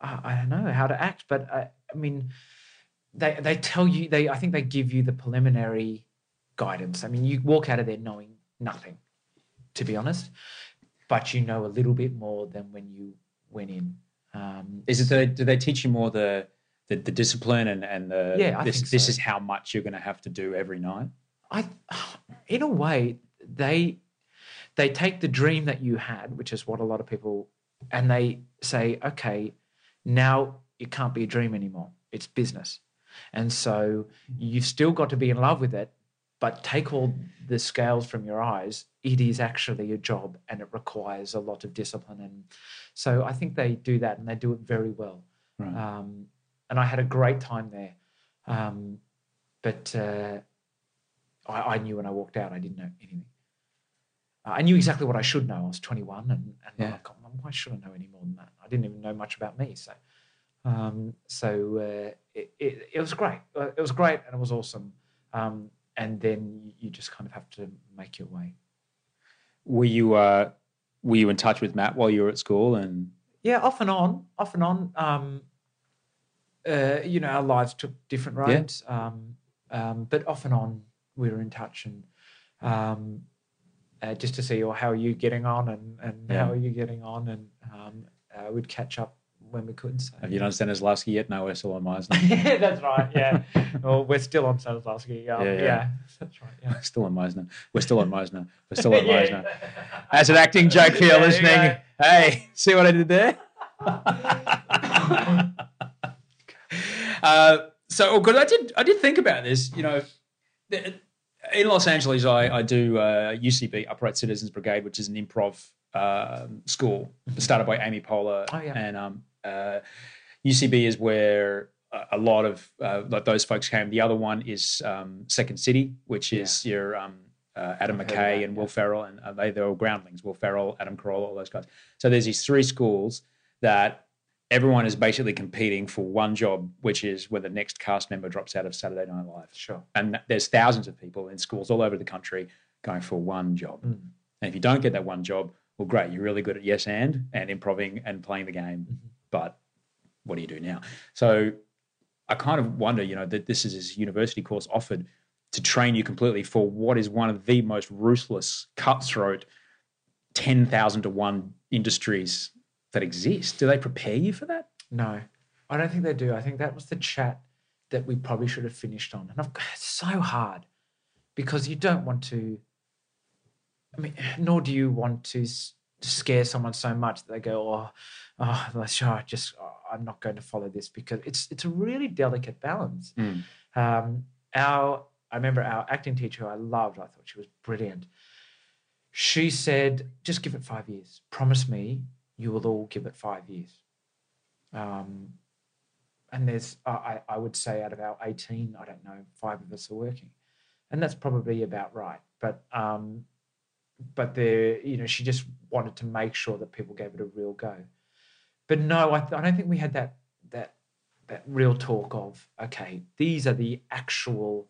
I don't know how to act, but I, I mean, they they tell you they. I think they give you the preliminary guidance. I mean, you walk out of there knowing nothing, to be honest, but you know a little bit more than when you went in. Um, Is it the, do they teach you more the the, the discipline and and the Yeah, I this think this is how much you're going to have to do every night? I, in a way, they they take the dream that you had, which is what a lot of people, and they say, okay, now it can't be a dream anymore. It's business, and so you've still got to be in love with it, but take all the scales from your eyes. It is actually a job, and it requires a lot of discipline, and so I think they do that, and they do it very well. Right. Um, and I had a great time there, um, but. Uh, I, I knew when I walked out, I didn't know anything. Uh, I knew exactly what I should know. I was 21, and, and Yeah. like, "Oh, why should I know any more than that? I didn't even know much about me. So, um, so uh, it, it, it was great. Uh, It was great, and it was awesome. Um, and then you, just kind of have to make your way. Were you uh, were you in touch with Matt while you were at school? And Yeah, off and on, off and on. Um, uh, you know, our lives took different roads, um, um, but off and on we were in touch, and um, uh, just to see, or how are you getting on, and, and Yeah. how are you getting on, and um, uh, we'd catch up when we could. So. have you done Stanislavski yet? No, we're still on Meisner. yeah, (laughs) that's right. Yeah. well, we're still on Stanislavski. Um, Yeah, yeah, yeah. that's right. Yeah. (laughs) still on Meisner. We're still on Meisner. We're still (laughs) on Yeah. Meisner. As an acting joke for you you listening, go. hey, see what I did there? uh, so, because I did, I did think about this. You know, in Los Angeles, I, I do uh, UCB, Upright Citizens Brigade, which is an improv um, school started by Amy Poehler. Oh, yeah. And um, uh, UCB is where a- lot of uh, like those folks came. The other one is um, Second City, which is your um, uh, Adam I've McKay that, and Will yeah. Ferrell, and uh, they they're all groundlings. Will Ferrell, Adam Carolla, all those guys. So there's these three schools that everyone is basically competing for one job, which is when the next cast member drops out of Saturday Night Live. Sure. And there's thousands of people in schools all over the country going for one job. Mm. And if you don't get that one job, well, great, you're really good at yes and and improving and playing the game. Mm-hmm. But what do you do now? So I kind of wonder, you know, that this is this university course offered to train you completely for what is one of the most ruthless, cutthroat, 10,000 to 1 industries that exist. Do they prepare you for that? No, I don't think they do. I think that was the chat that we probably should have finished on. And I've, it's so hard because you don't want to, I mean, nor do you want to scare someone so much that they go, oh, oh sure, just, oh, I'm not going to follow this because it's, it's a really delicate balance. Um, our, I remember our acting teacher who I loved, I thought she was brilliant. She said, just give it five years. Promise me you will all give it five years. Um, and there's, I, I I would say, out of our 18, I don't know, five of us are working. And that's probably about right. But, um, but there, you know, she just wanted to make sure that people gave it a real go. But no, I, I don't think we had that, that, that real talk of, okay, these are the actual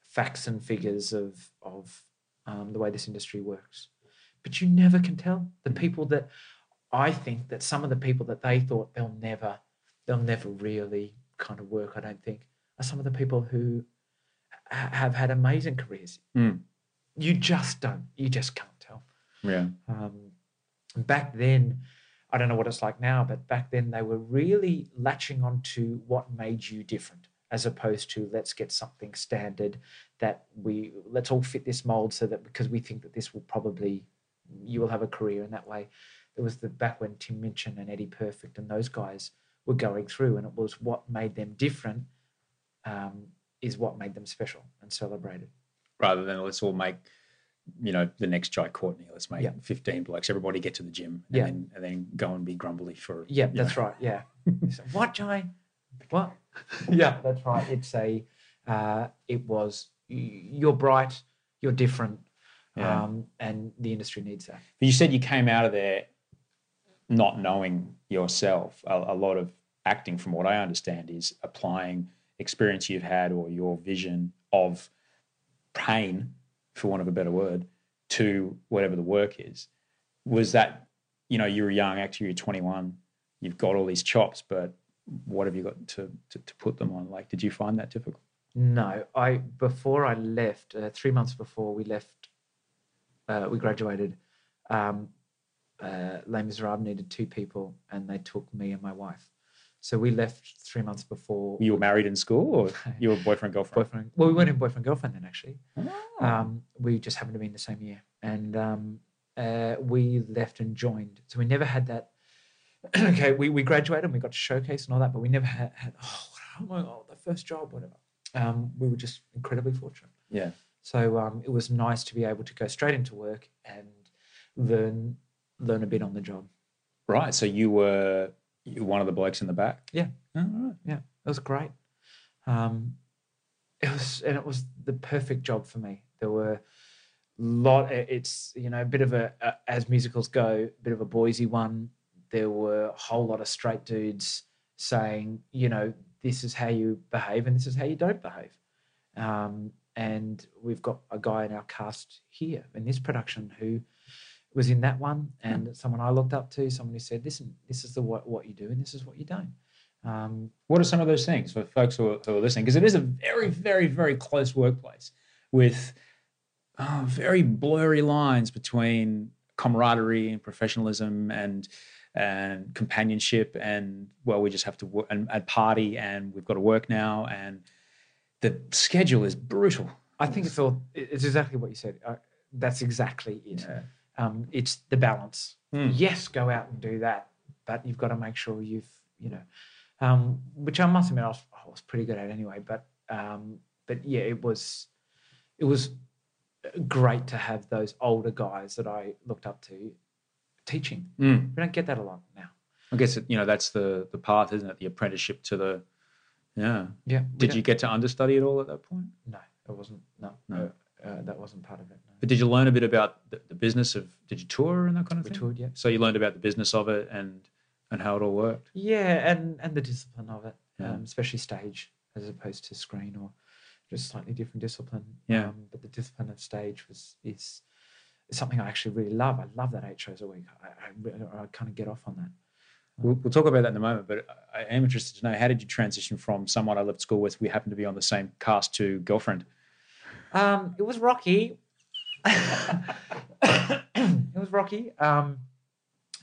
facts and figures of, of um, the way this industry works. But you never can tell. The people that I think that some of the people that they thought they'll never, they'll never really kind of work. I don't think are some of the people who ha- have had amazing careers. Mm. You just don't. You just can't tell. Yeah. Um, back then, I don't know what it's like now, but back then they were really latching onto what made you different, as opposed to let's get something standard that we let's all fit this mold, so that because we think that this will probably you will have a career in that way. There was the back when Tim Minchin and Eddie Perfect and those guys were going through, and it was what made them different um, is what made them special and celebrated. Rather than let's all make, you know, the next Jai Courtney. Let's make Yeah. 15 blokes. Everybody get to the gym and, Yeah. then, and then go and be grumbly for. Yeah, that's know. right. Yeah. (laughs) So, what, Jai? What? (laughs) yeah, that's right. It's a. Uh, it was. You're bright. You're different. Yeah. Um, and the industry needs that. But you said you came out of there not knowing yourself. A, a lot of acting, from what I understand, is applying experience you've had or your vision of pain, for want of a better word, to whatever the work is. Was that, you know, you're a young actor, you're 21, you've got all these chops, but what have you got to, to, to put them on? Like, did you find that difficult? No, I before I left, uh, three months before we left, uh, we graduated. Um, uh, Les Miserables needed two people, and they took me and my wife. So we left three months before. You were married in school or you were boyfriend, girlfriend? boyfriend. Well, we weren't in boyfriend girlfriend then actually. Oh. Um, we just happened to be in the same year, and um, uh, we left and joined. So we never had that. (clears throat) okay, we, we graduated and we got to showcase and all that, but we never had, had oh, oh my god, the first job, whatever. Um, we were just incredibly fortunate. yeah. So um, it was nice to be able to go straight into work and learn learn a bit on the job. Right. So you were you one of the blokes in the back? Yeah. Oh, right. Yeah, it was great. Um, it was, and it was the perfect job for me. There were lot. It's you know a bit of a, a as musicals go, a bit of a Boise one. There were a whole lot of straight dudes saying, you know, this is how you behave and this is how you don't behave. Um, and we've got a guy in our cast here in this production who was in that one, and someone I looked up to, someone who said, "Listen, this is the what, what you do, and this is what you don't." Um, What are some of those things for folks who are, who are listening? Because it is a very, very, very close workplace with uh, very blurry lines between camaraderie and professionalism and and companionship and well, we just have to work and, and party and we've got to work now and the schedule is brutal. I think it's all. It's exactly what you said. Uh, that's exactly it. Um, it's the balance. Yes, go out and do that, but you've got to make sure you've, you know, um, which I must admit I was, I was pretty good at anyway. But, um, but yeah, it was, it was great to have those older guys that I looked up to teaching. Mm. We don't get that a lot now. I guess you know that's the the path, isn't it? The apprenticeship to the yeah. Yeah. Did don't- you get to understudy at all at that point? No, it wasn't. No, No. Uh, uh, that wasn't part of it. No. But did you learn a bit about the, the business of? Did you tour and that kind of We thing? toured, yeah. So you learned about the business of it and and how it all worked. Yeah, and and the discipline of it, Yeah. um, especially stage as opposed to screen or just slightly different discipline. Yeah. Um, but the discipline of stage was is, is something I actually really love. I love that eight shows a week. I I, really, I kind of get off on that. We'll, we'll talk about that in a moment, but I I am interested to know how did you transition from someone I left school with, we happened to be on the same cast, to girlfriend? Um, it was rocky. It was rocky um,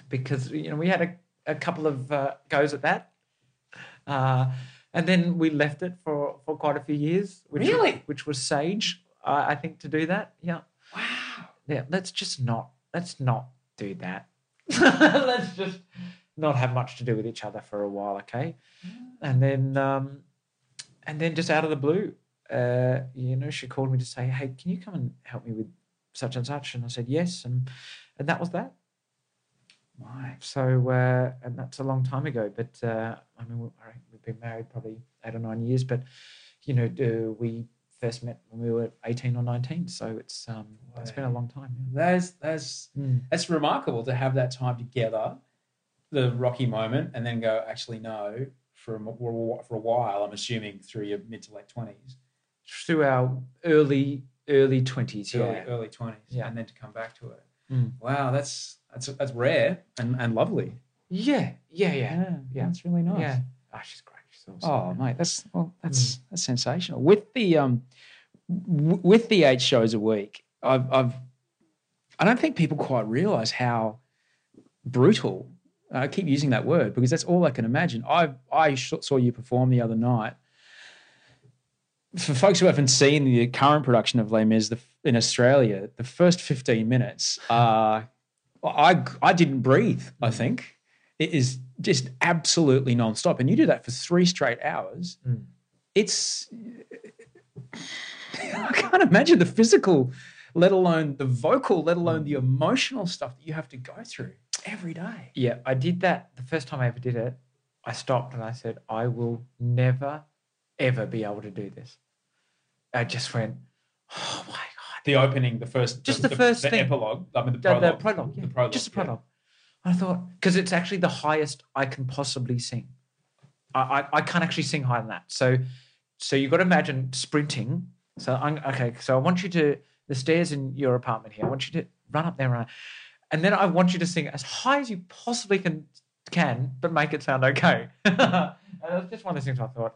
because you know we had a, a couple of uh, goes at that, uh, and then we left it for, for quite a few years. Which Really? which was sage, uh, I think, to do that. Yeah. Wow. Yeah. Let's just not. Let's not do that. (laughs) let's just not have much to do with each other for a while, okay? And then, um, and then just out of the blue, uh, you know, she called me to say, "Hey, can you come and help me with such and such?" And I said yes, and and that was that. Right. So, uh, and that's a long time ago. But uh, I mean, we- all right, we've been married probably eight or nine years. But you know, uh, we first met when we were eighteen or nineteen. So it's um, it's been a long time. That's that's Mm. that's remarkable to have that time together, the rocky moment, and then go. Actually, no. For a, for a while, I'm assuming through your mid to late twenties, Through our early early twenties, early yeah. early twenties, Yeah. and then to come back to it. Mm. Wow, that's that's that's rare and, and lovely. yeah, yeah, yeah, yeah. that's really nice. Yeah. Oh, she's great. She's awesome. Oh, mate, that's well, that's that's sensational. With the um, w- with the eight shows a week, I've, I've I don't think people quite realize how brutal. I keep using that word because that's all I can imagine. I I sh- saw you perform the other night. For folks who haven't seen the current production of Les Mis the, in Australia, the first fifteen minutes, uh, I I didn't breathe. I think it is just absolutely nonstop, and you do that for three straight hours. Mm. It's I can't imagine the physical, let alone the vocal, let alone the emotional stuff that you have to go through every day. Yeah, I did that the first time I ever did it. I stopped and I said, I will never, ever be able to do this. I just went, oh my God. The opening, the first, Just the first the thing. epilogue. I mean, the The, prologue. the prologue, yeah. The prologue, just the yeah. prologue. I thought, because it's actually the highest I can possibly sing. I, I, I can't actually sing higher than that. So, so you've got to imagine sprinting. So, I'm, okay, so I want you to, the stairs in your apartment here, I want you to run up there and run. And then I want you to sing as high as you possibly can, can but make it sound okay. (laughs) and it was just one of those things I thought,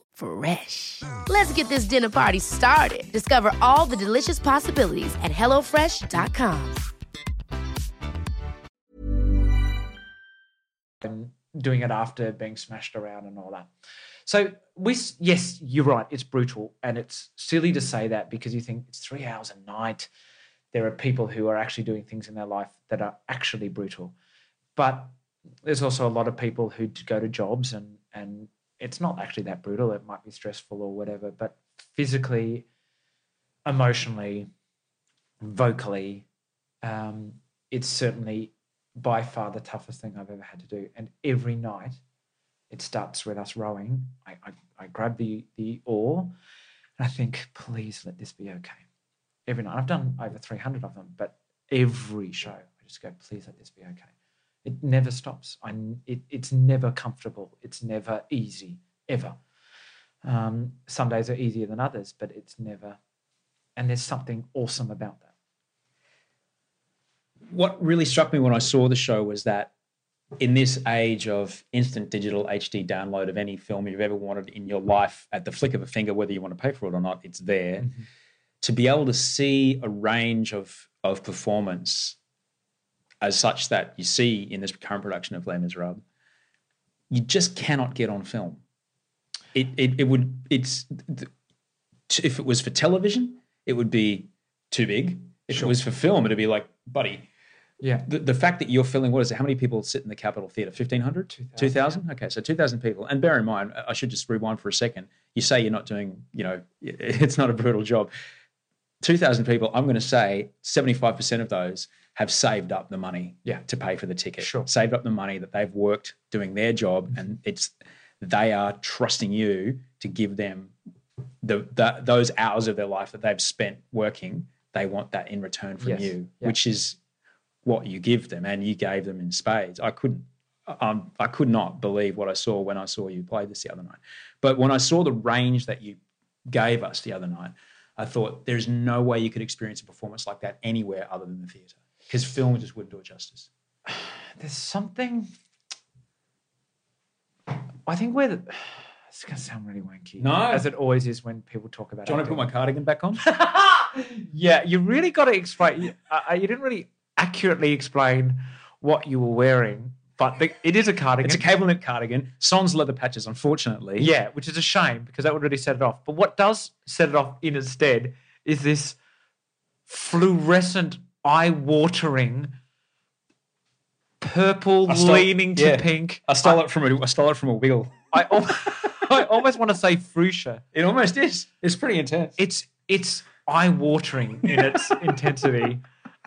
Fresh. Let's get this dinner party started. Discover all the delicious possibilities at hellofresh.com. and doing it after being smashed around and all that. So we, yes, you're right. It's brutal, and it's silly to say that because you think it's three hours a night. There are people who are actually doing things in their life that are actually brutal, but there's also a lot of people who go to jobs and and it's not actually that brutal. It might be stressful or whatever, but physically, emotionally, vocally, um, it's certainly by far the toughest thing I've ever had to do. And every night, it starts with us rowing. I, I, I grab the the oar, and I think, please let this be okay. Every night, I've done over three hundred of them, but every show, I just go, please let this be okay. It never stops. I it, it's never comfortable. It's never easy ever. Um, some days are easier than others, but it's never. And there's something awesome about that. what really struck me when I saw the show was that in this age of instant digital HD download of any film you've ever wanted in your life at the flick of a finger, whether you want to pay for it or not, it's there. Mm-hmm. To be able to see a range of of performance as such that you see in this current production of Les Miserables, you just cannot get on film. It it, it would it's if it was for television, it would be too big. If it was for film, it'd be like, buddy, Yeah. the, the fact that you're filling, what is it? How many people sit in the Capitol Theatre? 1,500? 2,000? Okay, so 2,000 people. And bear in mind, I should just rewind for a second. You say you're not doing, you know, (laughs) it's not a brutal job. 2,000 people, I'm going to say 75% of those have saved up the money Yeah. to pay for the ticket. Sure. Saved up the money that they've worked doing their job. And it's, they are trusting you to give them the, the those hours of their life that they've spent working. They want that in return from Yes. you, Yeah. which is what you give them, and you gave them in spades. I couldn't, um, I could not believe what I saw when I saw you play this the other night. But when I saw the range that you gave us the other night, I thought there's no way you could experience a performance like that anywhere other than the theatre, because film just wouldn't do it justice. (sighs) There's something. I think where the. It's going to sound really wanky. No. As it always is when people talk about Do you want to put my cardigan back on? (laughs) yeah, you really got to explain. You, uh, you didn't really accurately explain what you were wearing, but the, it is a cardigan. it's a cable knit cardigan, sans leather patches, unfortunately. Yeah, which is a shame because that would really set it off. But what does set it off in instead is this fluorescent, eye-watering, purple I stole- leaning to yeah. pink. I stole it from a, I stole it from a wiggle. (laughs) I, (laughs) I almost want to say fuchsia. It almost is. It's pretty intense. It's it's eye-watering in its (laughs) intensity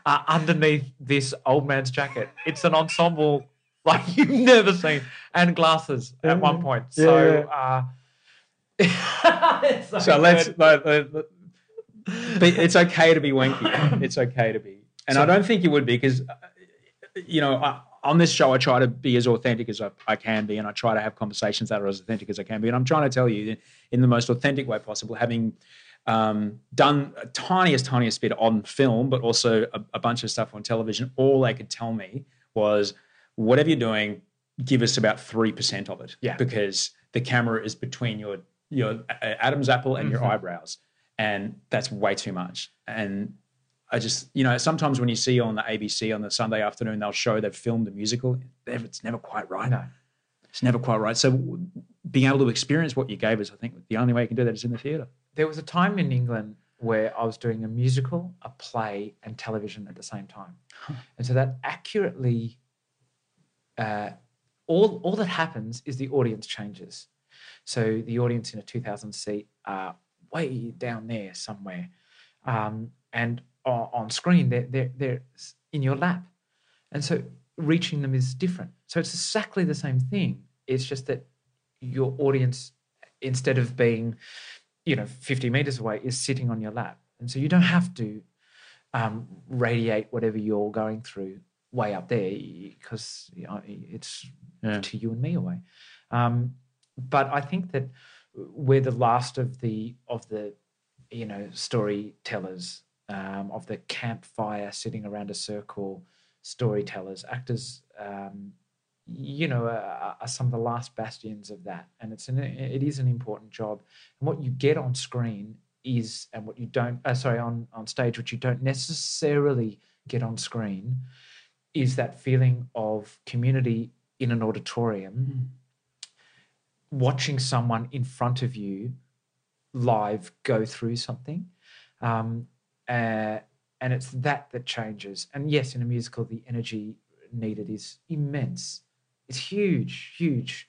uh, underneath this old man's jacket. It's an ensemble like you've never seen, and glasses at one point. So. Uh, it's So let's. let- let- let- but it's okay to be wanky. (coughs) It's okay to be, and I don't think you would be because, uh, you know, I, on this show I try to be as authentic as I, I can be, and I try to have conversations that are as authentic as I can be. And I'm trying to tell you in, the most authentic way possible, having um, done a tiniest, tiniest bit on film, but also a, a bunch of stuff on television. All they could tell me was, whatever you're doing, give us about three percent of it. Yeah. because the camera is between your your Adam's apple and your Mm-hmm. eyebrows, and that's way too much. And I just, you know, sometimes when you see on the ABC on the Sunday afternoon, they'll show they've filmed a musical. It's never quite right. No. It's never quite right. So being able to experience what you gave us, I think the only way you can do that is in the theatre. there was a time in England where I was doing a musical, a play, and television at the same time, and so that accurately, uh, all all that happens is the audience changes. So the audience in a two thousand seat are way down there somewhere, um, and on, on screen they're they're they're in your lap, and so reaching them is different. So it's exactly the same thing. It's just that your audience, instead of being you know 50 meters away is sitting on your lap and so you don't have to um, radiate whatever you're going through way up there because you know, it's Yeah. to you and me away um, but i think that we're the last of the of the you know storytellers um, of the campfire sitting around a circle storytellers actors um, you know, are, are some of the last bastions of that, and it's an it is an important job. And what you get on screen is, and what you don't, uh, sorry, on on stage, which you don't necessarily get on screen, is that feeling of community in an auditorium, watching someone in front of you live go through something. Um, uh, and it's that that changes. And yes, in a musical, the energy needed is immense. It's huge, huge.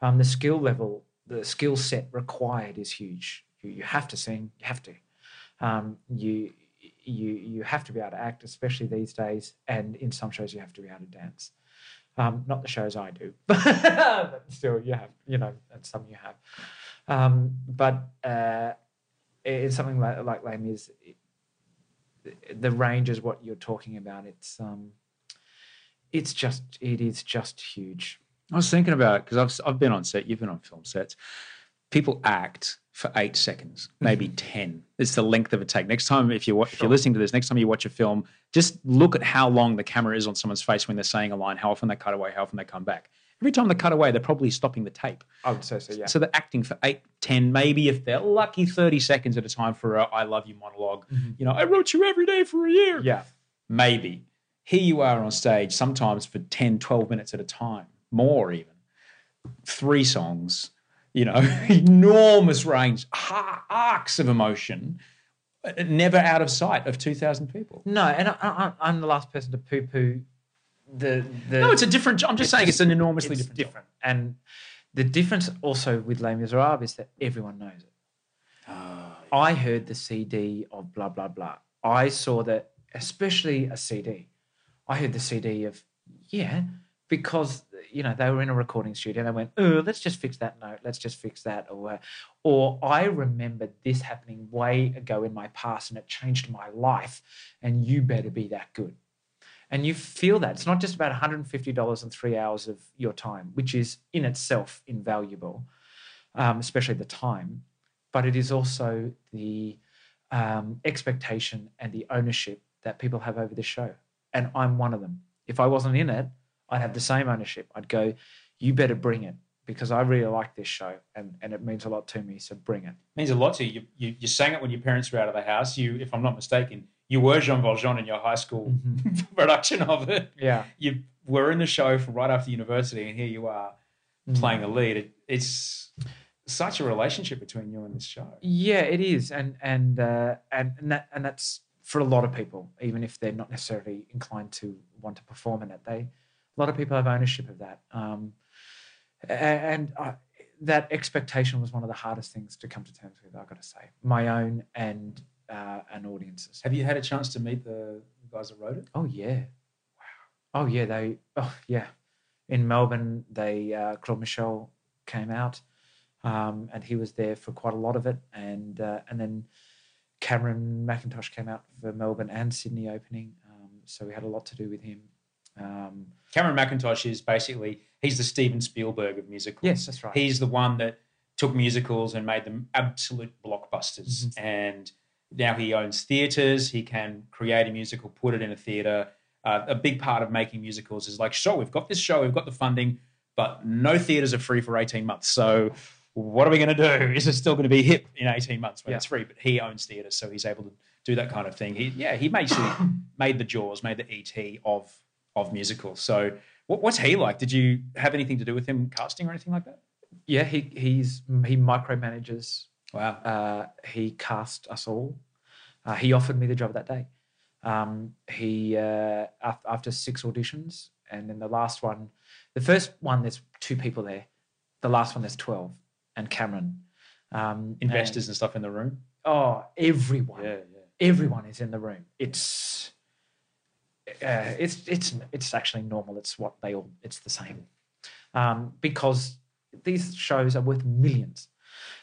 Um, the skill level, the skill set required is huge. You, you have to sing, you have to. Um, you you you have to be able to act, especially these days. And in some shows, you have to be able to dance. Um, not the shows I do, (laughs) but still, you have, you know, and some you have. Um, but uh, it's something like like Les Mis. The range is what you're talking about. It's um, it's just it is just huge. I was thinking about it because I've I've been on set. You've been on film sets. people act for eight seconds, maybe 10. It's the length of a take. Next time, if you're, wa- if you're listening to this, next time you watch a film, just look at how long the camera is on someone's face when they're saying a line, how often they cut away, how often they come back. Every time they cut away, they're probably stopping the tape. I would say so. Yeah. So they're acting for eight, 10, maybe if they're lucky, 30 seconds at a time for a I love you monolog You know, I wrote you every day for a year. Mm-hmm. yeah. Maybe. Here you are on stage, sometimes for 10, 12 minutes at a time, more even. Three songs, you know, (laughs) enormous range, arcs of emotion, uh, never out of sight of 2,000 people. No, and I, I, I'm the last person to poo-poo the the. No, it's a different, I'm just saying it's an enormously it's different. job. different. And the difference also with Les Miserables is that everyone knows it. Ah, I heard the CD of blah blah blah. I saw that, especially a CD. I heard the CD of yeah, because you know they were in a recording studio and they went, oh, let's just fix that note, let's just fix that, or or I remember this happening way ago in my past and it changed my life, and you better be that good. And you feel that it's not just about $150 and three hours of your time, which is in itself invaluable, um, especially the time, but it is also the um, expectation and the ownership that people have over the show. And I'm one of them. If I wasn't in it, I'd have the same ownership. I'd go, you better bring it because I really like this show and, and it means a lot to me. So bring it. it means a lot to you. You, you. you sang it when your parents were out of the house. You, if I'm not mistaken, you were Jean Valjean in your high school (laughs) production of it. Yeah. You were in the show from right after university, and here you are Mm. playing the lead. It, it's such a relationship between you and this show. Yeah, it is, and and uh, and and, that, and that's for a lot of people, even if they're not necessarily inclined to want to perform in it. They, a lot of people have ownership of that, um, and I, that expectation was one of the hardest things to come to terms with. I've got to say, my own and uh, and audiences. Have you had a chance to meet the guys that wrote it? Oh yeah, wow. Oh yeah, they. Oh yeah, in Melbourne, they uh, Claude Michel came out, um, and he was there for quite a lot of it, and uh, and then Cameron Mackintosh came out for Melbourne and Sydney opening, um, so we had a lot to do with him. Um, Cameron Mackintosh is basically he's the Steven Spielberg of musicals. Yes, that's right. He's the one that took musicals and made them absolute blockbusters. Mm-hmm. And now he owns theaters. He can create a musical, put it in a theater. Uh, a big part of making musicals is like, sure, we've got this show, we've got the funding, but no theaters are free for 18 months. So what are we going to do? (laughs) Is it still going to be hip in 18 months when Yeah. it's free? But he owns theaters, so he's able to do that kind of thing. He, yeah, he basically (coughs) made the Jaws, made the ET of of musicals. So what, what's he like? Did you have anything to do with him casting or anything like that? yeah, he he's he micromanages Wow. Uh, he cast us all. Uh, he offered me the job that day. Um, he uh, af- after six auditions, and then the last one, the first one, there's two people there. The last one, there's twelve, and Cameron. Um, Investors and- and stuff in the room. oh, everyone, yeah. everyone is in the room. It's uh, it's it's it's actually normal. It's what they all. It's the same um, because these shows are worth millions.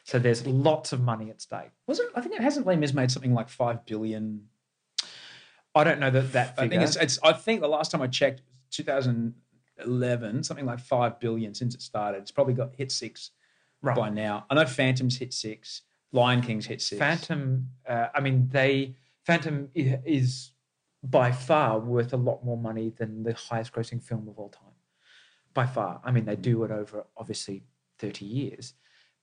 So there's lots of money at stake. Was it? I think it hasn't Les Mis made something like five billion. I don't know that that I think it's, it's. I think the last time I checked, 2011, something like five billion since it started. It's probably got hit six Right. by now. I know Phantom's hit six. Lion King's hit six. Phantom. Uh, I mean, they Phantom is by far worth a lot more money than the highest grossing film of all time. By far. I mean, they do it over obviously 30 years,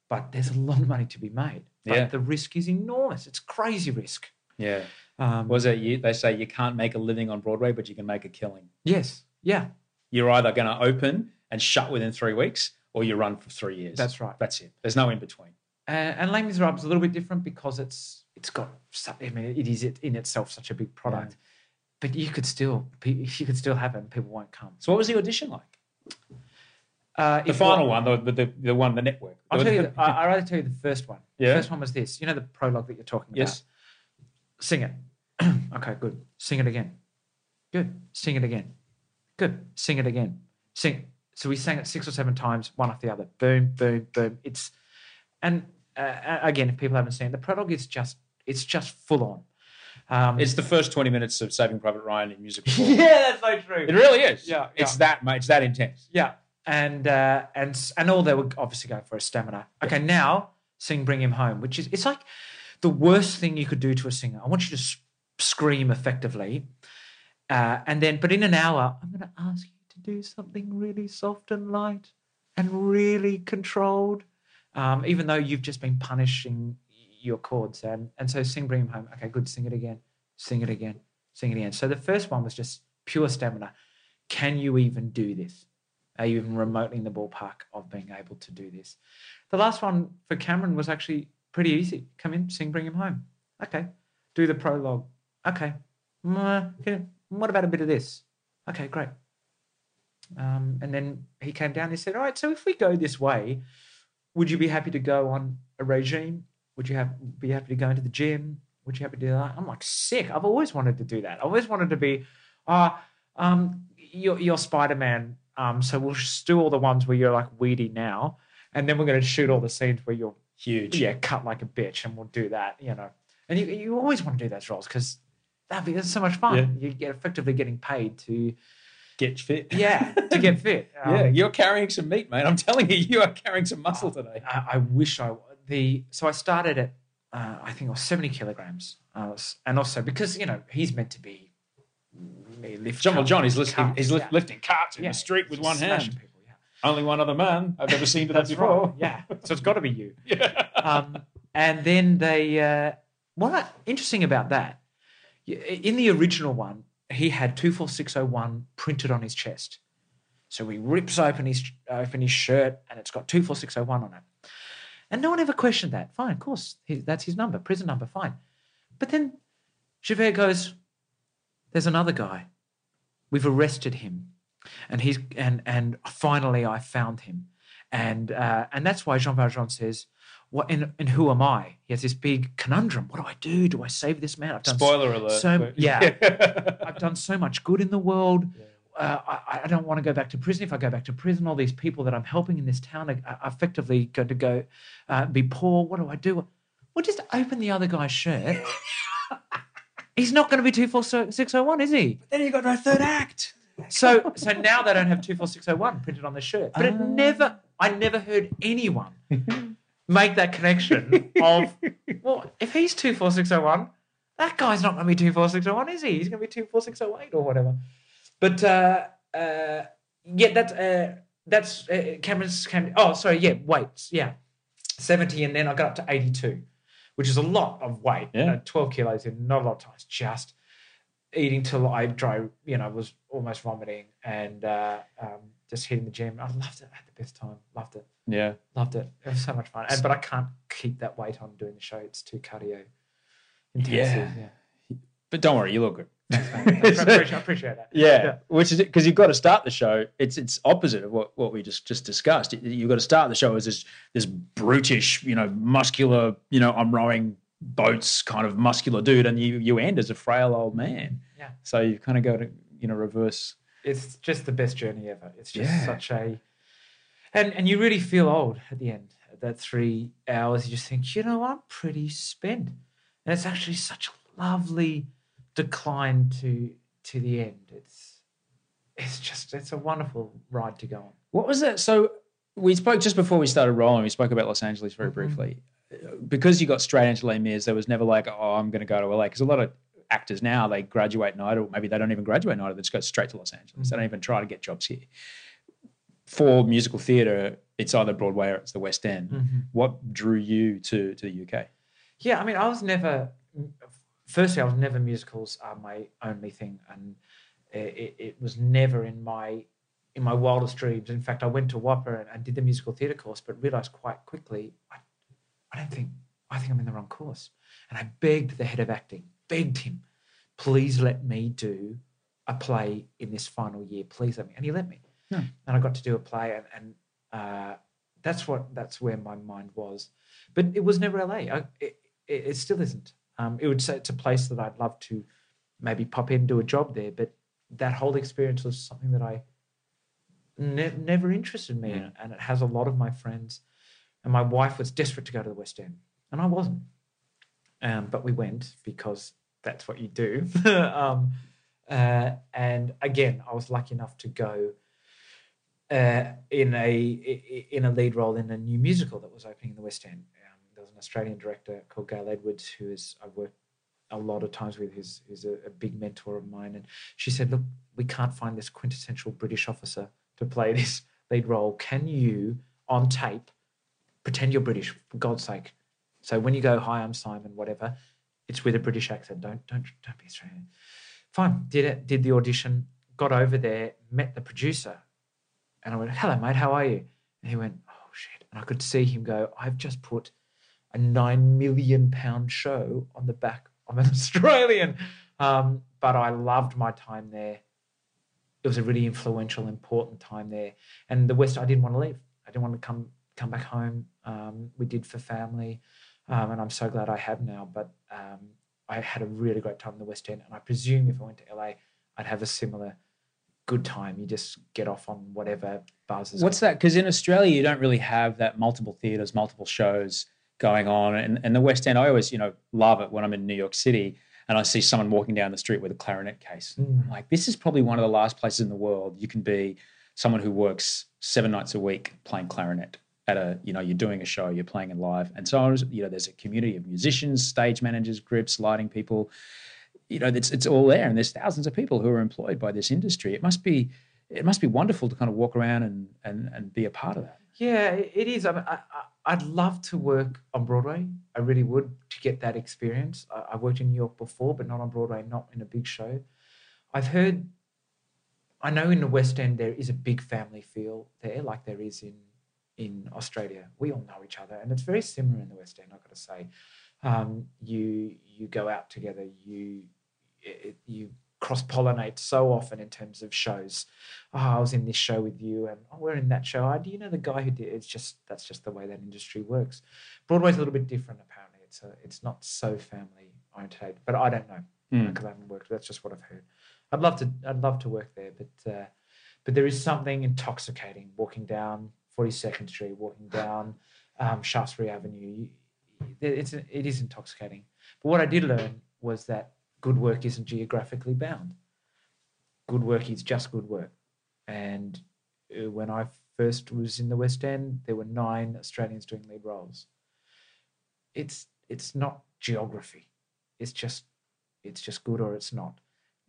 but there's a lot of money to be made. But Yeah. the risk is enormous. It's crazy risk. Yeah. Um, Was it you? They say you can't make a living on Broadway, but you can make a killing. yes. Yeah. You're either going to open and shut within three weeks, or you run for three years. That's right. That's it. There's no in between. Uh, and Les Miserables is a little bit different because it's it's got. I mean, it is it in itself such a big product. But you could still you could still have it, and people won't come. So, what was the audition like? Uh, The final one, the, the the one, the network. I'll tell you. I, I'd rather tell you the first one. Yeah? The first one was this. You know the prologue that you're talking about. Yes. Sing it. (clears throat) okay. Good. Sing it again. Good. Sing it again. Good. Sing it again. Sing. So we sang it six or seven times, one after the other. Boom, boom, boom. It's and uh, again, if people haven't seen it, the prologue is just it's just full on. Um, It's the first 20 minutes of Saving Private Ryan in musical (laughs) yeah, that's so true. It really is. Yeah, It's yeah. that, mate. It's that intense. Yeah, and uh, and and all they were obviously going for a stamina. Okay, now sing "Bring Him Home," which is it's like the worst thing you could do to a singer. I want you to s- scream effectively, uh, and then, but in an hour, I'm going to ask you to do something really soft and light and really controlled, um, even though you've just been punishing your chords. And and so sing "Bring Him Home." Okay, good. Sing it again. Sing it again. Sing it again. So the first one was just pure stamina. Can you even do this? Are you even remotely in the ballpark of being able to do this? The last one for Cameron was actually pretty easy. Come in, sing, bring him home. Okay. Do the prologue. Okay. What about a bit of this? Okay, great. Um, and then he came down and he said, All right, so if we go this way, would you be happy to go on a regime? Would you have, be happy to go into the gym? Would you happy to do that? I'm like, sick. I've always wanted to do that. I always wanted to be, ah, um, you're, you're Spider Man. Um, so we'll just do all the ones where you're like weedy now. And then we're going to shoot all the scenes where you're Huge. yeah, cut like a bitch, and we'll do that, you know. And you, you always want to do those roles because that'd be that's so much fun. You get effectively getting paid to Get fit. yeah to get (laughs) fit. yeah, Um, you're carrying some meat, mate. I'm telling you, you are carrying some muscle today. I, I wish I the so I started at uh, I think it was seventy kilograms, I was, and also because you know he's meant to be lift John, well, John, he's lifting, he's yeah. lifting carts in Yeah. the street with one hand. People, yeah. Only one other man I've ever seen (laughs) do that before. right. Yeah, (laughs) so it's got to be you. (laughs) Yeah. um, and then they, uh, what interesting about that, in the original one, he had 24601 printed on his chest. So he rips open his, open his shirt and it's got 24601 on it. And no one ever questioned that. Fine, of course, he, that's his number, prison number, fine. But then Javert goes, there's another guy. We've arrested him. And he's and and finally I found him. And uh, and that's why Jean Valjean says, what and, and who am I? He has this big conundrum. What do I do? Do I save this man? I've done Spoiler alert. So (laughs) yeah, I've done so much good in the world. Uh, I, I don't want to go back to prison. If I go back to prison, all these people that I'm helping in this town are, are effectively going to go uh, be poor. What do I do? Well, just open the other guy's shirt. (laughs) He's not going to be two four six zero one, is he? But Then you got no third act. So so now they don't have two four six zero one printed on the shirt. But it never, I never heard anyone (laughs) make that connection of well, if he's two four six zero one, that guy's not going to be two four six zero one, is he? He's going to be two four six zero eight or whatever. But uh, uh, yeah, that's uh, that's uh, Cameron's Cam- Oh, sorry, yeah, wait. yeah, seventy, and then I got up to eighty two, which is a lot of weight. You Yeah. know, twelve kilos in not a lot of time. It's just eating till I dry, you know, was almost vomiting and uh, um, just hitting the gym. I loved it. I had the best time. Loved it. Yeah. Loved it. It was so much fun. And, but I can't keep that weight on doing the show. It's too cardio intensive. Yeah. But don't worry, you look good. (laughs) I appreciate, I appreciate that. Yeah, which is because you've got to start the show. It's it's opposite of what, what we just just discussed. You- You've got to start the show as this this brutish, you know, muscular, you know, I'm rowing boats kind of muscular dude, and you you end as a frail old man. Yeah. So you kind of go to you know reverse. It's just the best journey ever. It's just Yeah. such a, and and you really feel old at the end. At that three hours, you just think, you know, I'm pretty spent, and it's actually such a lovely decline to to the end. It's it's just it's a wonderful ride to go on. What was that? So we spoke just before we started rolling. We spoke about Los Angeles very mm-hmm. briefly. Because you got straight into Les Mis, there was never like, oh, I'm going to go to LA. Because a lot of actors now they graduate NIDA, or maybe they don't even graduate NIDA. They just go straight to Los Angeles. Mm-hmm. They don't even try to get jobs here. For musical theatre, it's either Broadway or it's the West End. Mm-hmm. What drew you to to the UK? Yeah, I mean, I was never. Firstly, I was never musicals are my only thing, and it, it, was never in my in my wildest dreams. In fact, I went to WAPA and, and did the musical theatre course, but realised quite quickly I, I don't think I think I'm in the wrong course. And I begged the head of acting, begged him, please let me do a play in this final year. Please let me, and he let me. Yeah. And I got to do a play, and, and uh, that's what that's where my mind was. But it was never LA. I, it, it, it still isn't. Um, it would say it's a place that I'd love to maybe pop in do a job there, but that whole experience was something that I ne- never interested me in, and it has a lot of my friends. And my wife was desperate to go to the West End, and I wasn't. Um, but we went because that's what you do. (laughs) um, uh, and again, I was lucky enough to go uh, in a in a lead role in a new musical that was opening in the West End. Was an Australian director called Gail Edwards, who is I've worked a lot of times with, who's, who's a, a big mentor of mine. And she said, Look, we can't find this quintessential British officer to play this lead role. Can you, on tape, pretend you're British, for God's sake? So when you go, Hi, I'm Simon, whatever, it's with a British accent. Don't don't don't be Australian. Fine. Did it, did the audition, got over there, met the producer, and I went, Hello, mate, how are you? And he went, Oh shit. And I could see him go, I've just put a nine million pound show on the back of an (laughs) Australian. Um, but I loved my time there. It was a really influential, important time there. And the West, I didn't want to leave. I didn't want to come come back home. Um, we did for family, um, and I'm so glad I have now. But um, I had a really great time in the West End, and I presume if I went to LA, I'd have a similar good time. You just get off on whatever buzz is. What's that? Because in Australia, you don't really have that multiple theaters, multiple shows going on. And, and the West End, I always, you know, love it when I'm in New York City and I see someone walking down the street with a clarinet case. Hmm. I'm like, this is probably one of the last places in the world you can be someone who works seven nights a week playing clarinet at a, you know, you're doing a show, you're playing it live. And so, you know, there's a community of musicians, stage managers, grips, lighting people. You know, it's, it's all there. And there's thousands of people who are employed by this industry. It must be, it must be wonderful to kind of walk around and, and, and be a part of that. Yeah, it it is. I mean, I, I, I'd love to work on Broadway. I really would to get that experience. I, I worked in New York before, but not on Broadway, not in a big show. I've heard, I know in the West End there is a big family feel there, like there is in in Australia. We all know each other, and it's very similar in the West End. I've got to say, um, you you go out together, you it, you cross pollinate so often in terms of shows. Oh, I was in this show with you, and oh, we're in that show. Oh, do you know the guy who did? It's just that's just the way that industry works. Broadway's a little bit different, apparently. It's a, it's not so family oriented, but I don't know Mm. because I haven't worked. That's just what I've heard. I'd love to. I'd love to work there, but uh, but there is something intoxicating walking down Forty Second Street, walking down um, Shaftesbury Avenue. You, it's it is intoxicating. But what I did learn was that good work isn't geographically bound. Good work is just good work. And uh, when I first was in the West End, there were nine Australians doing lead roles. It's it's not geography. It's just it's just good or it's not.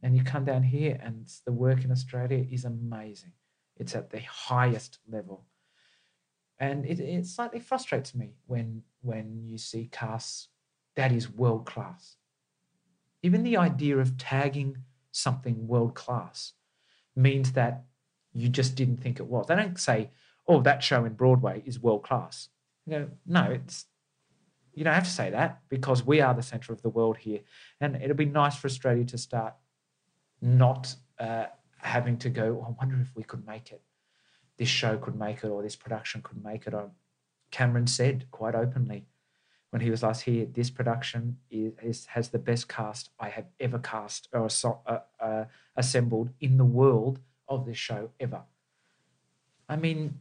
And you come down here and the work in Australia is amazing. It's at the highest level. And it, it slightly frustrates me when when you see casts that is world class. Even the idea of tagging something world class means that you just didn't think it was. They don't say, "Oh, that show in Broadway is world class." You no, it's you don't have to say that because we are the center of the world here, and it'll be nice for Australia to start not uh, having to go. "Oh, I wonder if we could make it. This show could make it, or this production could make it. Cameron said quite openly when he was last here, this production is, is has the best cast I have ever cast or uh, uh, assembled in the world of this show ever. I mean,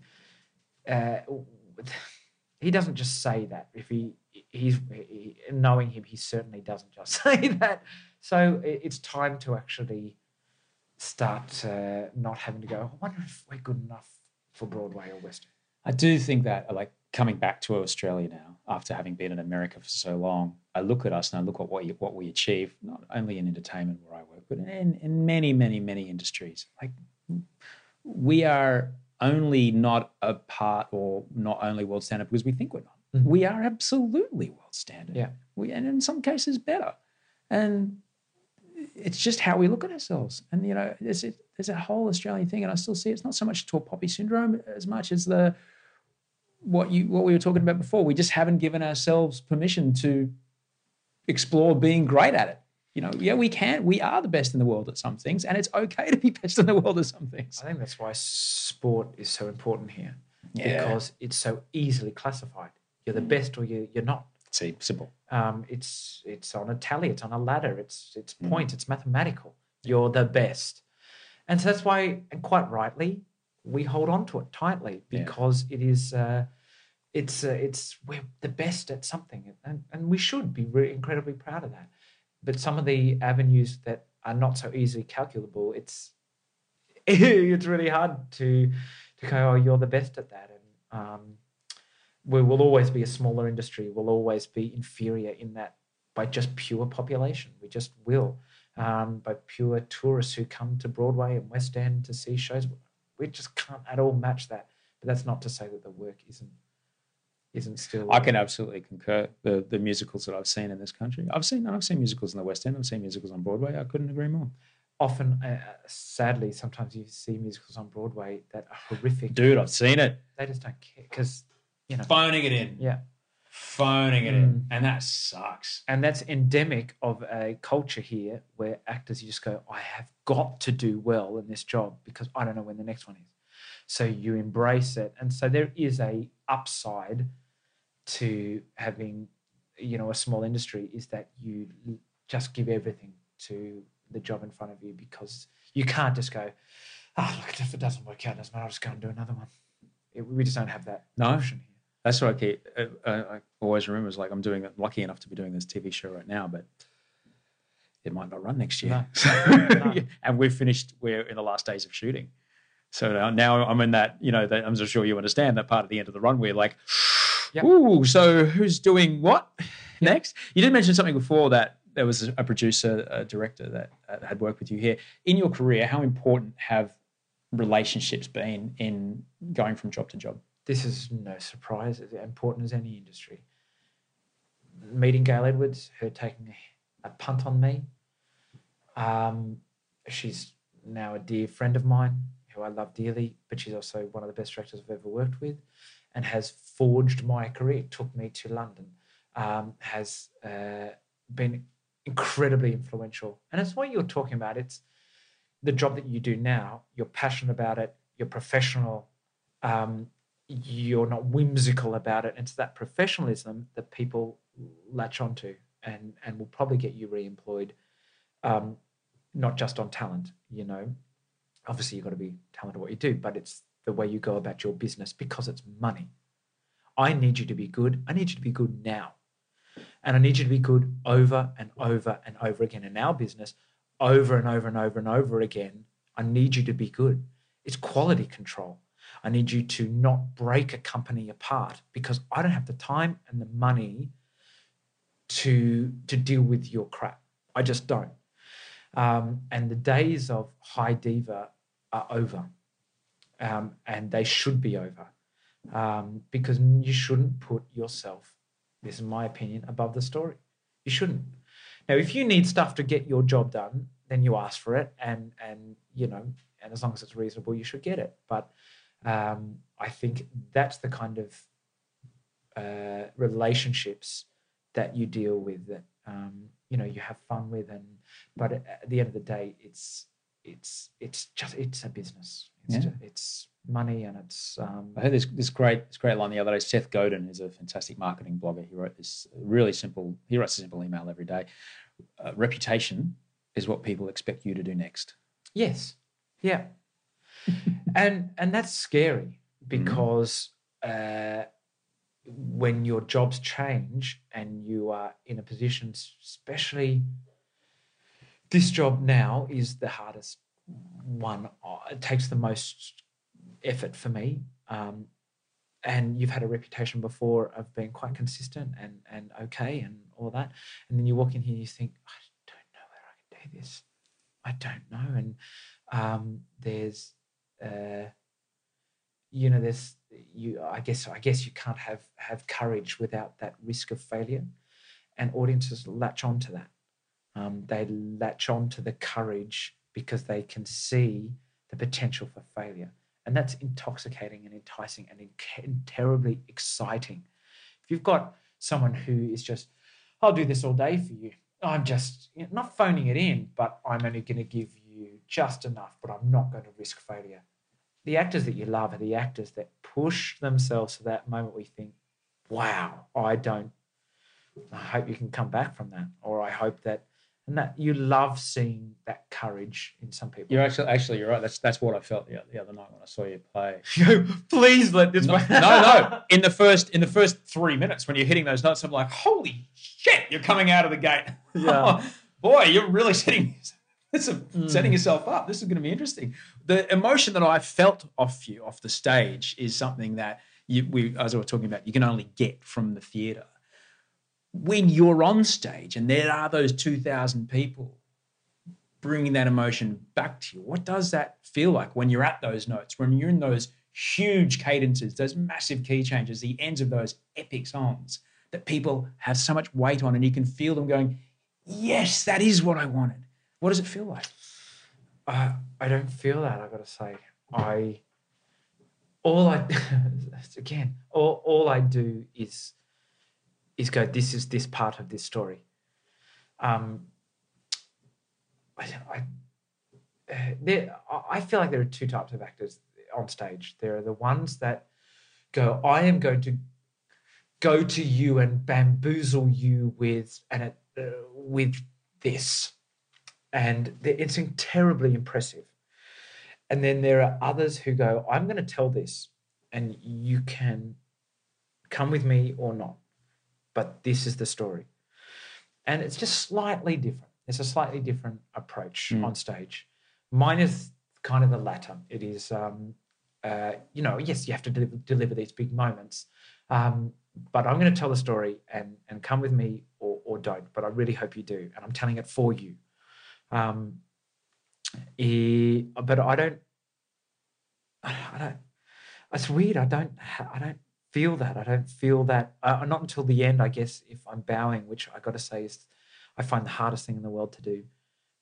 uh, he doesn't just say that. If he he's he, knowing him, he certainly doesn't just (laughs) say that. So it, it's time to actually start uh, not having to go. I wonder if we're good enough for Broadway or West. I do think that, like coming back to Australia now, after having been in America for so long, I look at us and I look at what we, what we achieve, not only in entertainment where I work, but in, in many, many, many industries. Like we are only not a part or not only world standard because we think we're not. Mm-hmm. We are absolutely world standard. Yeah. We, and in some cases better. And it's just how we look at ourselves. And you know, there's a, there's a whole Australian thing, and I still see it's not so much tall poppy syndrome as much as the what you what we were talking about before. We just haven't given ourselves permission to explore being great at it. You know, yeah, we can. We are the best in the world at some things, and it's okay to be best in the world at some things. I think that's why sport is so important here Yeah. because it's so easily classified. You're the best or you, you're not. See, simple. Um, it's it's on a tally. It's on a ladder. It's it's points. It's mathematical. You're the best, and so that's why, and quite rightly, we hold on to it tightly Yeah. because it is. Uh, it's uh, it's we're the best at something, and and we should be really incredibly proud of that. But some of the avenues that are not so easily calculable, it's (laughs) it's really hard to to go. Oh, you're the best at that, and um, we will always be a smaller industry. We'll always be inferior in that by just pure population. We just will. Um, by pure tourists who come to Broadway and West End to see shows. We just can't at all match that. But that's not to say that the work isn't isn't still. I can absolutely concur. The the musicals that I've seen in this country, I've seen I've seen musicals in the West End. I've seen musicals on Broadway. I couldn't agree more. often, uh, sadly, sometimes you see musicals on Broadway that are horrific. Dude, I've seen it. They just don't care because you know. Phoning it in. Yeah, Phoning it in. Hmm. And that sucks. and that's endemic of a culture here where actors you just go, I have got to do well in this job because I don't know when the next one is. So you embrace it, and so there is a upside to having, you know, a small industry is that you just give everything to the job in front of you because you can't just go, oh look, if it doesn't work out, doesn't matter. I'll just go and do another one. It, we just don't have that No. option here. That's what I keep. Uh, uh, I always remember. Is like I'm doing. Lucky enough to be doing this TV show right now, but it might not run next year. (laughs) No. and we've finished. We're in the last days of shooting. So now, now I'm in that. You know, that, I'm sure you understand that part of the end of the run. We're like, (sighs) Yep. ooh. So who's doing what next? You did mention something before that there was a producer, a director that uh, had worked with you here in your career. How important have relationships been in going from job to job? This is no surprise. It's important as any industry. Meeting Gail Edwards, her taking a, a punt on me. Um, she's now a dear friend of mine who I love dearly, but she's also one of the best directors I've ever worked with and has forged my career, took me to London, um, has uh, been incredibly influential. And it's what you're talking about. It's the job that you do now. You're passionate about it. You're professional. Um, you're not whimsical about it. It's that professionalism that people latch onto and and will probably get you re-employed, um, not just on talent. You know, obviously you've got to be talented at what you do, but it's the way you go about your business because it's money. I need you to be good. I need you to be good now. And I need you to be good over and over and over again. In our business, over and over and over and over again, I need you to be good. It's quality control. I need you to not break a company apart because I don't have the time and the money to to deal with your crap. I just don't. Um, and the days of high diva are over, um, and they should be over, um, because you shouldn't put yourself. This is my opinion above the story. You shouldn't. Now, if you need stuff to get your job done, then you ask for it, and and you know, and as long as it's reasonable, you should get it. But um, I think that's the kind of uh, relationships that you deal with that um, you know you have fun with, and but at the end of the day, it's it's it's just it's a business. It's, Yeah. ju- it's money, and it's um, I heard this this great this great line the other day. Seth Godin is a fantastic marketing blogger. He wrote this really simple. He writes a simple email every day. Uh, reputation is what people expect you to do next. Yes. Yeah. And and that's scary because uh, when your jobs change and you are in a position, especially this job now is the hardest one. Uh, It takes the most effort for me. Um, and you've had a reputation before of being quite consistent and and okay and all that. And then you walk in here and you think, I don't know whether I can do this. I don't know. And um, there's, uh, you know, there's you. I guess I guess you can't have have courage without that risk of failure, and audiences latch on to that. Um, they latch on to the courage because they can see the potential for failure, and that's intoxicating and enticing and in- terribly exciting. If you've got someone who is just, I'll do this all day for you. I'm just you know, not phoning it in, but I'm only going to give just enough, but I'm not going to risk failure. The actors that you love are the actors that push themselves to that moment you think, wow, I don't, I hope you can come back from that. Or I hope that, and that you love seeing that courage in some people. You're actually actually you're right. That's that's what I felt the, the other night when I saw you play. (laughs) Please let this No, no, no. (laughs) In the first in the first three minutes when you're hitting those notes, I'm like, holy shit, you're coming out of the gate. Yeah. (laughs) Boy, you're really setting this is Mm. setting yourself up. This is going to be interesting. The emotion that I felt off you off the stage is something that you, we, as I was talking about, you can only get from the theatre. When you're on stage and there are those 2,000 people bringing that emotion back to you, what does that feel like when you're at those notes, when you're in those huge cadences, those massive key changes, the ends of those epic songs that people have so much weight on, and you can feel them going, Yes, that is what I wanted. What does it feel like? Uh, I don't feel that. I got to say, I all I (laughs) again all all I do is is go. This is this part of this story. Um, I, I, there, I feel like there are two types of actors on stage. There are the ones that go, I am going to go to you and bamboozle you with and uh, with this, and it's terribly impressive. And then there are others who go, I'm going to tell this, and you can come with me or not, but this is the story. And it's just slightly different. It's a slightly different approach mm. on stage. Mine is kind of the latter. It is, um, uh, you know, yes, you have to deliver, deliver these big moments, um, but I'm going to tell the story and and come with me or, or don't. But I really hope you do, and I'm telling it for you. Um, eh, but I don't, I don't. It's weird. I don't. I don't feel that. I don't feel that. Uh, not until the end, I guess. If I'm bowing, which I got to say is, I find the hardest thing in the world to do.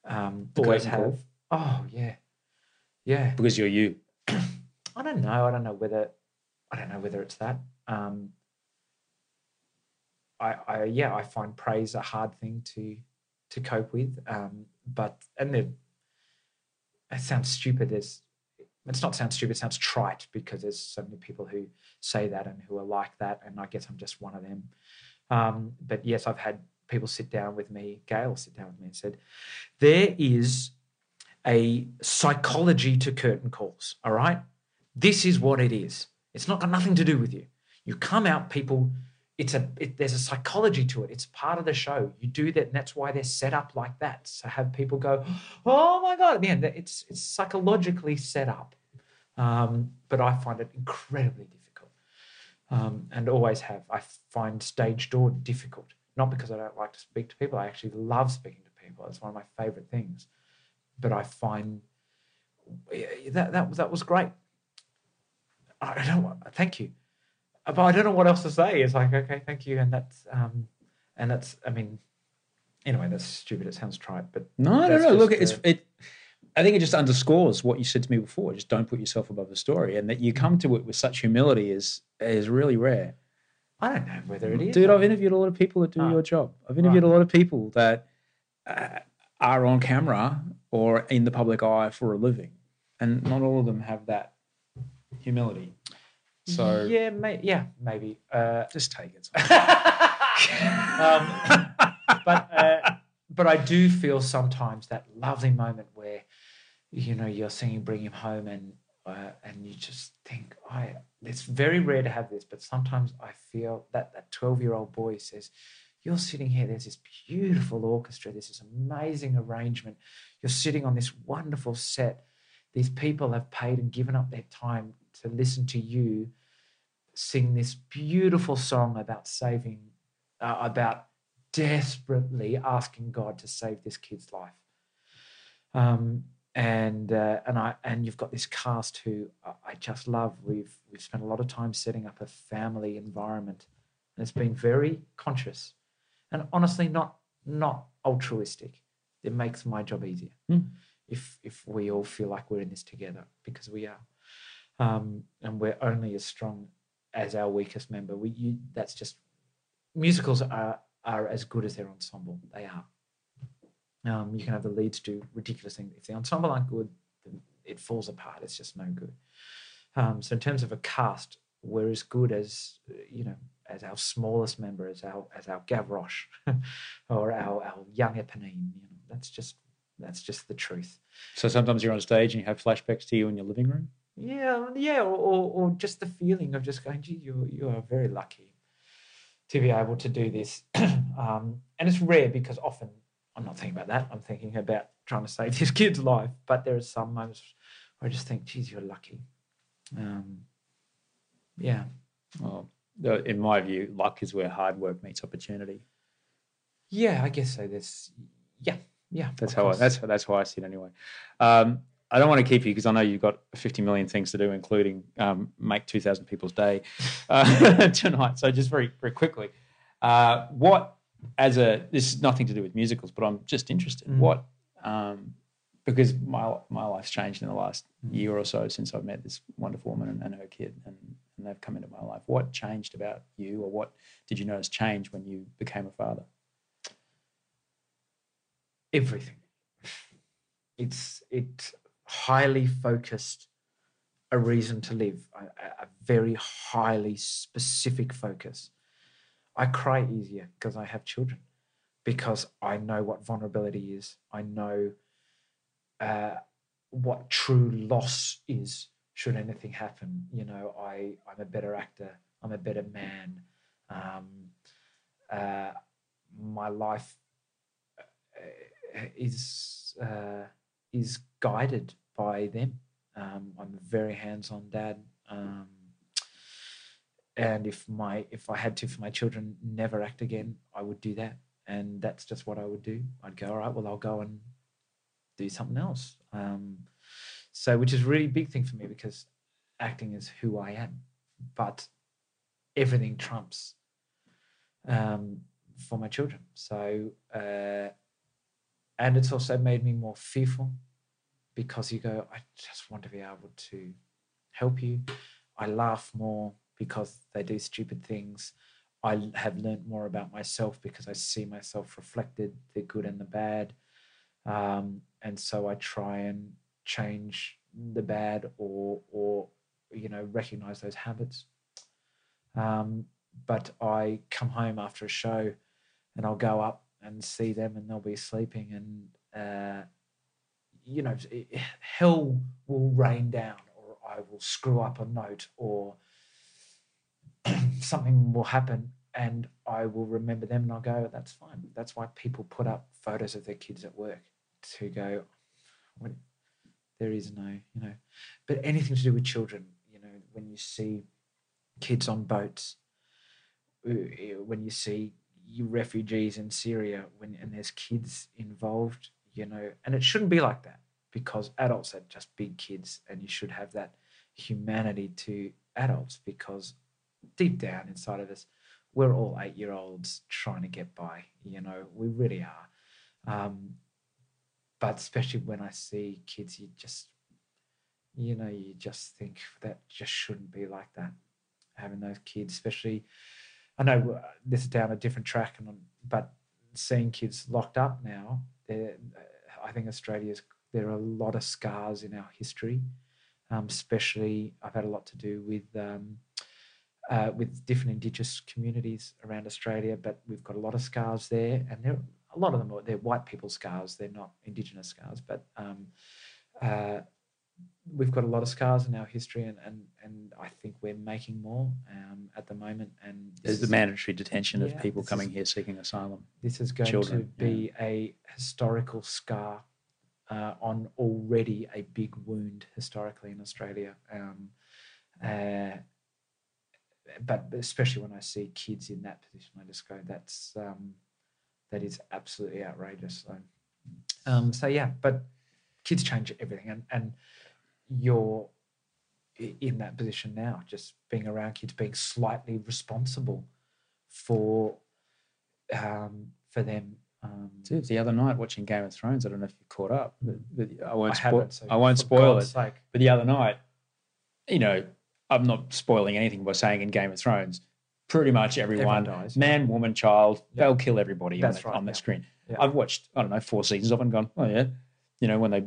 Um, always have. Oh yeah, yeah. Because you're you. (clears throat) I don't know. I don't know whether. I don't know whether it's that. Um, I, I yeah, I find praise a hard thing to to cope with. Um, but and it sounds stupid. It's not sounds stupid. It sounds trite because there's so many people who say that and who are like that, and I guess I'm just one of them. Um, but yes, I've had people sit down with me. Gail sit down with me and said, "There is a psychology to curtain calls. All right, this is what it is. It's not got nothing to do with you. You come out, people it's a it, there's a psychology to it. It's part of the show. You do that, and that's why they're set up like that. So have people go, "Oh my god!" Man, it's it's psychologically set up. Um, but I find it incredibly difficult, um, and always have. I find stage door difficult, not because I don't like to speak to people. I actually love speaking to people. It's one of my favorite things. But I find that that that was great. I don't. Thank you but I don't know what else to say. It's like, okay, thank you, and that's um, and that's. I mean, anyway, that's stupid. It sounds trite, but no, no, no. Look, the, it's it. I think it just underscores what you said to me before. Just don't put yourself above the story, and that you come to it with such humility is is really rare. I don't know whether it is. Dude, I've interviewed a lot of people that do oh. your job. I've interviewed right. a lot of people that uh, are on camera or in the public eye for a living, and not all of them have that humility. So yeah, may, yeah, maybe. Uh, just take it. (laughs) um, but uh, but I do feel sometimes that lovely moment where you know you're singing "Bring Him Home" and uh, and you just think, I. It's very rare to have this, but sometimes I feel that that twelve year old boy says. You're sitting here, there's this beautiful orchestra, there's this amazing arrangement. You're sitting on this wonderful set. These people have paid and given up their time to listen to you sing this beautiful song about saving, uh, about desperately asking God to save this kid's life. Um, and uh, and I and you've got this cast who I just love. We've we've spent a lot of time setting up a family environment, and it's been very conscious, and honestly not not altruistic. It makes my job easier mm. if if we all feel like we're in this together because we are um, and we're only as strong as our weakest member. We you, that's just musicals are are as good as their ensemble. They are. Um, you can have the leads do ridiculous things. If the ensemble aren't good, it falls apart. It's just no good. Um, so in terms of a cast, we're as good as you know as our smallest member, as our as our Gavroche (laughs) or our our young Eponine. You know, that's just that's just the truth. So sometimes you're on stage and you have flashbacks to you in your living room. Yeah, yeah, or, or, or just the feeling of just going, gee, you you are very lucky to be able to do this. (clears throat) um, and it's rare because often I'm not thinking about that. I'm thinking about trying to save (laughs) this kid's life. But there are some moments where I just think, geez, you're lucky. Um, yeah. Well, in my view, luck is where hard work meets opportunity. Yeah, I guess so. There's yeah, yeah. That's how I, that's that's how I see it anyway. Um, I don't want to keep you because I know you've got 50 million things to do, including um, make 2,000 people's day uh, (laughs) tonight. So just very very quickly, uh, what as a this is nothing to do with musicals, but I'm just interested. Mm. What um, because my my life's changed in the last Mm. year or so since I've met this wonderful woman and, and her kid, and, and they've come into my life. What changed about you, or what did you notice change when you became a father? everything. It's it highly focused a reason to live, a, a- very highly specific focus. I cry easier because I have children, because I know what vulnerability is. I know uh, what true loss is should anything happen. You know, I I'm a better actor. I'm a better man. Um, uh, my life uh, is uh, is guided by them. Um, I'm a very hands-on dad, um, and if my if I had to for my children never act again, I would do that, and that's just what I would do. I'd go, all right, well, I'll go and do something else. Um, so, which is a really big thing for me because acting is who I am, but everything trumps um, for my children. So, uh, and it's also made me more fearful because you go, I just want to be able to help you. I laugh more because they do stupid things. I have learned more about myself because I see myself reflected, the good and the bad. Um, and so I try and change the bad or, or, you know, recognize those habits. Um, but I come home after a show and I'll go up and see them and they'll be sleeping and uh, you know it- hell will rain down or I will screw up a note or (clears throat) something will happen and I will remember them and I'll go that's fine. That's why people put up photos of their kids at work to go "What- there is no you know. But anything to do with children you know when you see kids on boats uh, when you see refugees in Syria when and there's kids involved, you know, and it shouldn't be like that because adults are just big kids and you should have that humanity to adults because deep down inside of us, we're all eight year olds trying to get by, you know, we really are. Um, but especially when I see kids, you just, you know, you just think that just shouldn't be like that. Having those kids, especially I know uh, this is down a different track, and but seeing kids locked up now, I think Australia's there are a lot of scars in our history. Um, especially, I've had a lot to do with um, uh, with different Indigenous communities around Australia, but we've got a lot of scars there, and there a lot of them are they're white people scars. They're not Indigenous scars, but um, uh, we've got a lot of scars in our history, and and, and I think we're making more um, at the moment. And There's the mandatory detention Yeah, of people coming is- here seeking asylum. this is going children, to be a historical scar uh, on already a big wound historically in Australia. Um, uh, but especially when I see kids in that position, I just go, "That's um, that is absolutely outrageous." So, um, so yeah, but kids change everything, and and you're in that position now, just being around kids, being slightly responsible for um, for them. Um, Dude, the other night watching Game of Thrones, I don't know if you caught up. But, but I won't. I spo- so I won't spoil God's it. sake. But the other night, you know, I'm not spoiling anything by saying in Game of Thrones, pretty much everyone, Everyone dies. man, woman, child, Yeah. they'll kill everybody on, That's the, right, on yeah. screen. Yeah. I've watched, I don't know, four seasons of it and gone, oh yeah. You know, when they,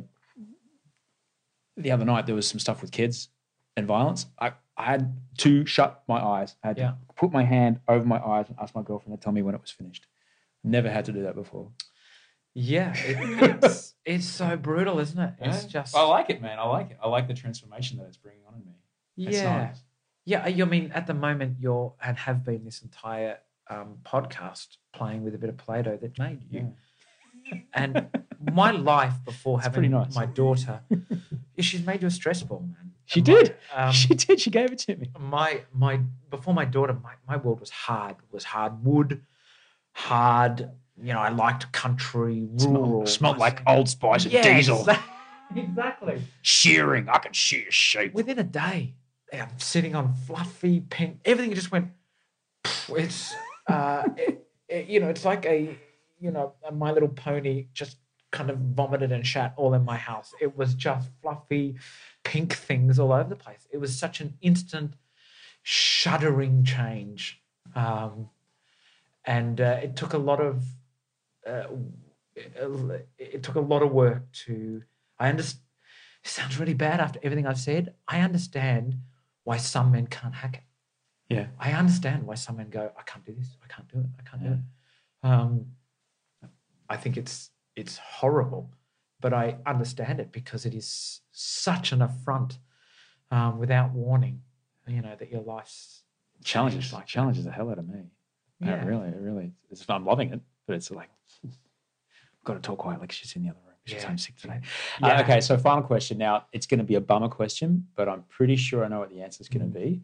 the other night there was some stuff with kids and violence. I, I had to shut my eyes. I had Yeah. to put my hand over my eyes and ask my girlfriend to tell me when it was finished. Never had to do that before. Yeah, it, (laughs) it's it's so brutal, isn't it? It's just I like it, man. I like it. I like the transformation that it's bringing on in me. It's yeah, nice. yeah. I mean, at the moment, you're and have been this entire um, podcast playing with a bit of Play-Doh that made you. And (laughs) my life before It's having nice. my daughter, is she's made you a stress ball, man. She did. um, she did. She gave it to me. my my before my daughter, my, my world was hard. Was hard wood, hard. You know, I liked country, rural. Smelled, smelled like Old Spice and Yeah, diesel. exa- (laughs) Exactly. Shearing. I can shear sheep. Within a day, I'm sitting on fluffy pen. Everything just went. It's uh, (laughs) it, it- you know, it's like a you know, My Little Pony just kind of vomited and shat all in my house. It was just fluffy pink things all over the place. It was such an instant, shuddering change. Um, and uh, it took a lot of uh, it, it took a lot of work to I understand it sounds really bad after everything I've said. I understand why some men can't hack it. Yeah. I understand why some men go, I can't do this, I can't do it, I can't do it. Um, I think it's it's horrible, but I understand it because it is such an affront um, without warning. You know that your life's Challenges like that. challenges the hell out of me. Yeah, Yeah. really, it really. It's, I'm loving it, but it's like I've got to talk quietly because she's in the other room. She's Yeah. home sick today. Yeah. Uh, okay, so final question. Now it's going to be a bummer question, but I'm pretty sure I know what the answer is going to be.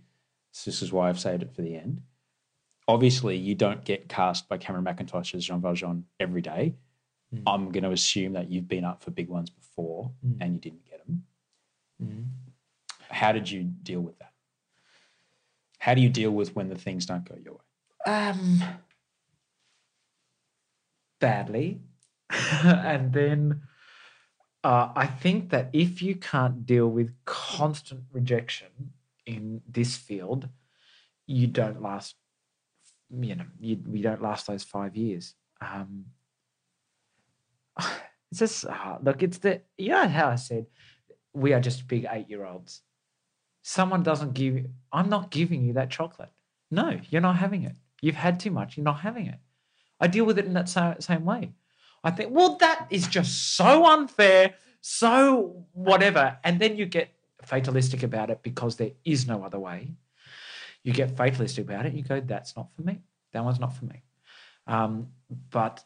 So this is why I've saved it for the end. Obviously, you don't get cast by Cameron Mackintosh as Jean Valjean every day. I'm going to assume that you've been up for big ones before and you didn't get them. How did you deal with that? How do you deal with when the things don't go your way? um badly (laughs) and then uh, i think that if you can't deal with constant rejection in this field you don't last you know you, you don't last those five years um (sighs) it's just uh, look it's the you know how i said we are just big eight year olds someone doesn't give i'm not giving you that chocolate. No you're not having it. You've had too much. You're not having it. I deal with it in that sa- same way. I think well that is just so unfair so whatever. And then you get fatalistic about it because there is no other way. You get fatalistic about it you go that's not for me. That one's not for me. Um, but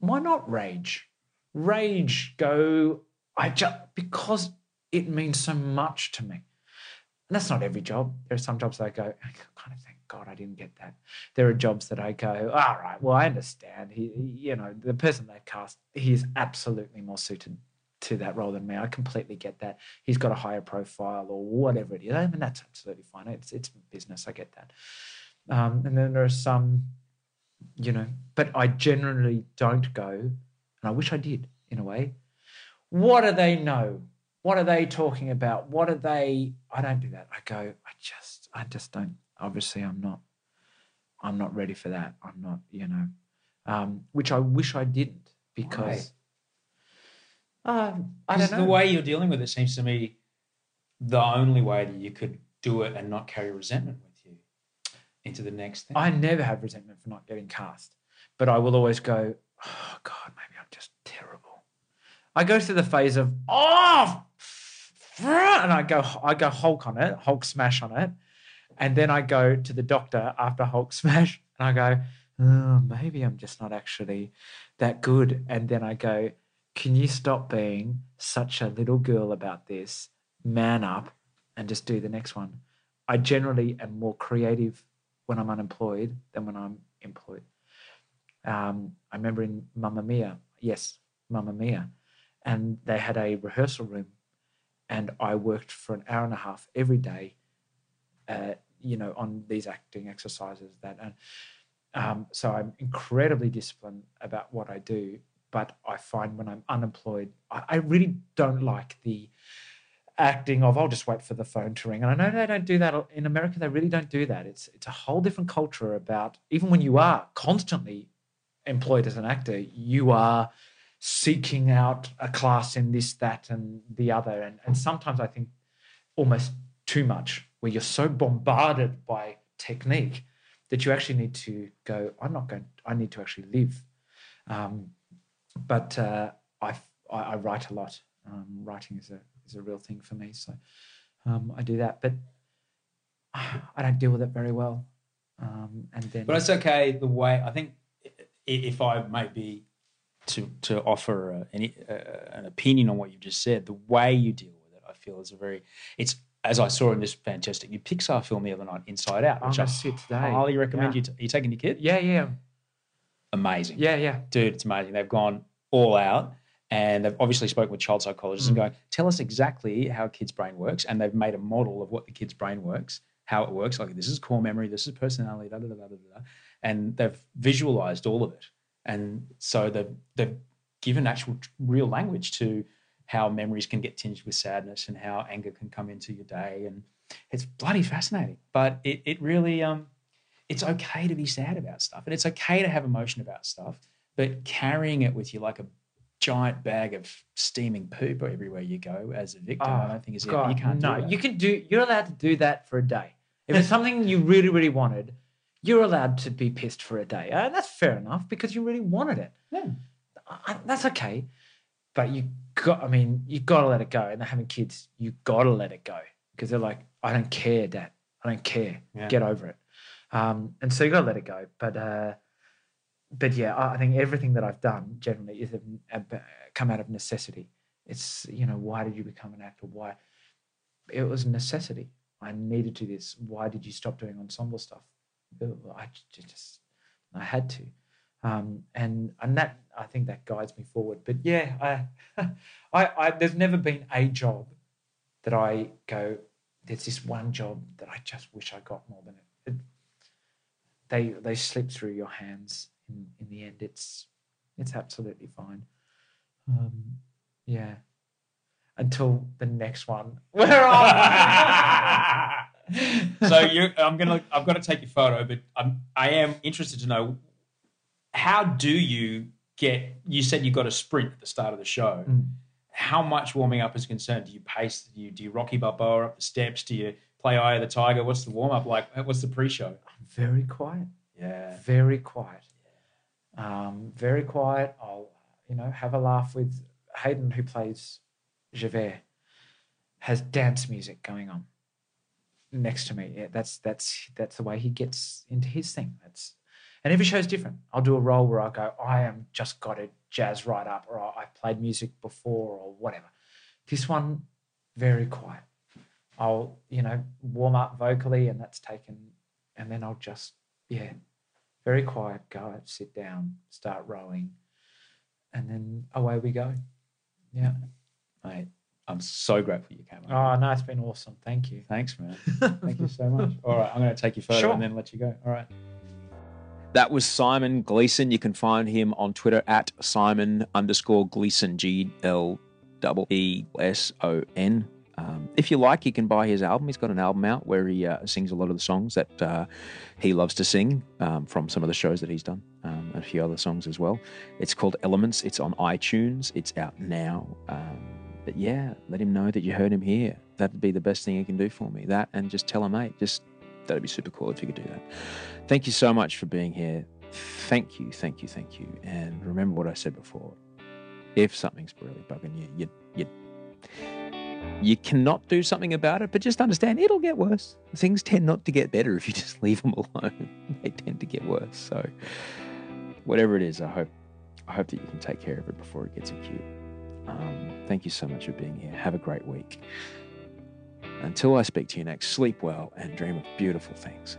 why not rage? Rage, go, I just, because it means so much to me. And that's not every job. There are some jobs that I go, I kind of thank God I didn't get that. There are jobs that I go, all right, well, I understand. He, you know, the person they cast, he is absolutely more suited to that role than me. I completely get that. He's got a higher profile or whatever it is. I mean, that's absolutely fine. It's, it's business. I get that. Um, and then there are some you know, but I generally don't go, and I wish I did in a way. What do they know? What are they talking about? What are they? I don't do that. I go, I just, I just don't. Obviously, I'm not, I'm not ready for that. I'm not, you know, um, which I wish I didn't because, um, I don't know. the way you're dealing with it seems to me the only way that you could do it and not carry resentment with into the next thing. I never have resentment for not getting cast, but I will always go, oh God, maybe I'm just terrible. I go through the phase of oh, and I go, I go Hulk on it, Hulk smash on it, and then I go to the doctor after Hulk (laughs) smash, and I go, oh, maybe I'm just not actually that good, and then I go, can you stop being such a little girl about this? Man up and just do the next one. I generally am more creative when I'm unemployed than when I'm employed. Um, I remember in Mamma Mia, yes, Mamma Mia, and they had a rehearsal room, and I worked for an hour and a half every day, uh, you know, on these acting exercises. That, and um, so I'm incredibly disciplined about what I do. But I find when I'm unemployed, I, I really don't like the acting of I'll just wait for the phone to ring. And I know they don't do that in America. They really don't do that. It's it's a whole different culture about even when you are constantly employed as an actor, you are seeking out a class in this, that, and the other. And and sometimes I think almost too much, where you're so bombarded by technique that you actually need to go, I'm not going, I need to actually live. Um, but uh, I, I, I write a lot. Um, writing is a is a real thing for me, so um, I do that. But (sighs) I don't deal with it very well. Um, and then, But it's okay. The way I think, if I may be to to offer uh, any uh, an opinion on what you just said, the way you deal with it, I feel is a very. It's as I saw in this fantastic new Pixar film the other night, Inside Out, which I see today. highly recommend Yeah. you. T- are you taking your kid? Yeah, yeah, Amazing. yeah, yeah. dude, it's amazing. They've gone all out and they've obviously spoken with child psychologists and Mm. going, tell us exactly how a kid's brain works. And they've made a model of what the kid's brain works, how it works. Like this is core memory, this is personality, da da da da da. da. And they've visualized all of it. And so they've, they've given actual real language to how memories can get tinged with sadness and how anger can come into your day. And it's bloody fascinating. But it, it really, um, it's okay to be sad about stuff and it's okay to have emotion about stuff, but carrying it with you like a giant bag of steaming poop everywhere you go as a victim, I don't think is it. Oh, God, You can't no, you can do. You're allowed to do that for a day. If it's something you really, really wanted, you're allowed to be pissed for a day, and that's fair enough because you really wanted it. Yeah. I, that's okay, but you got. I mean, you got to let it go. And they're having kids, you got to let it go because they're like, I don't care, Dad. I don't care. Yeah. Get over it. Um, and so you got to let it go. But uh, but yeah, I think everything that I've done generally is come out of necessity. It's you know why did you become an actor? Why it was a necessity. I needed to do this. Why did you stop doing ensemble stuff? I just I had to, um, and and that I think that guides me forward. But yeah, I, (laughs) I, I there's never been a job that I go. There's this one job that I just wish I got more than it. it they they slip through your hands. In in the end, it's it's absolutely fine. Um, yeah. Until the next one. (laughs) Where are so you I'm gonna I've got to take your photo, but I'm I am interested to know how do you get you said you got a sprint at the start of the show. Mm. How much warming up is concerned? Do you pace? Do you do you Rocky Balboa up the steps? Do you play Eye of the Tiger? What's the warm up like? What's the pre-show? very quiet. Yeah. Very quiet. Um, very quiet. I'll, you know, have a laugh with Hayden, who plays Javert, has dance music going on next to me. Yeah, that's that's that's the way he gets into his thing. That's and every show's different. I'll do a role where I go, I am just got to jazz right up, or I- I've played music before, or whatever. This one, very quiet. I'll, you know, warm up vocally, and that's taken, and then I'll just, yeah, very quiet, go out, sit down, start rowing, and then away we go. Yeah. Mate, I'm so grateful you came. Oh, no, it's been awesome. Thank you. Thanks, man. (laughs) Thank you so much. All right, I'm going to take you further Sure. and then let you go. All right. That was Simon Gleeson. You can find him on Twitter at Simon underscore Gleeson, G L E E S O N. Um, if you like, you can buy his album. He's got an album out where he uh, sings a lot of the songs that uh, he loves to sing um, from some of the shows that he's done, um, and a few other songs as well. It's called Elements. It's on iTunes. It's out now. Um, but yeah, let him know that you heard him here. That'd be the best thing you can do for me. That and just tell him, mate, just that'd be super cool if you could do that. Thank you so much for being here. Thank you, thank you, thank you. And remember what I said before. If something's really bugging you, you you you cannot do something about it, but just understand it'll get worse. Things tend not to get better if you (laughs) just leave them alone. (laughs) they tend to get worse. So whatever it is, I hope I hope that you can take care of it before it gets acute. Um, thank you so much for being here. Have a great week. Until I speak to you next, sleep well and dream of beautiful things.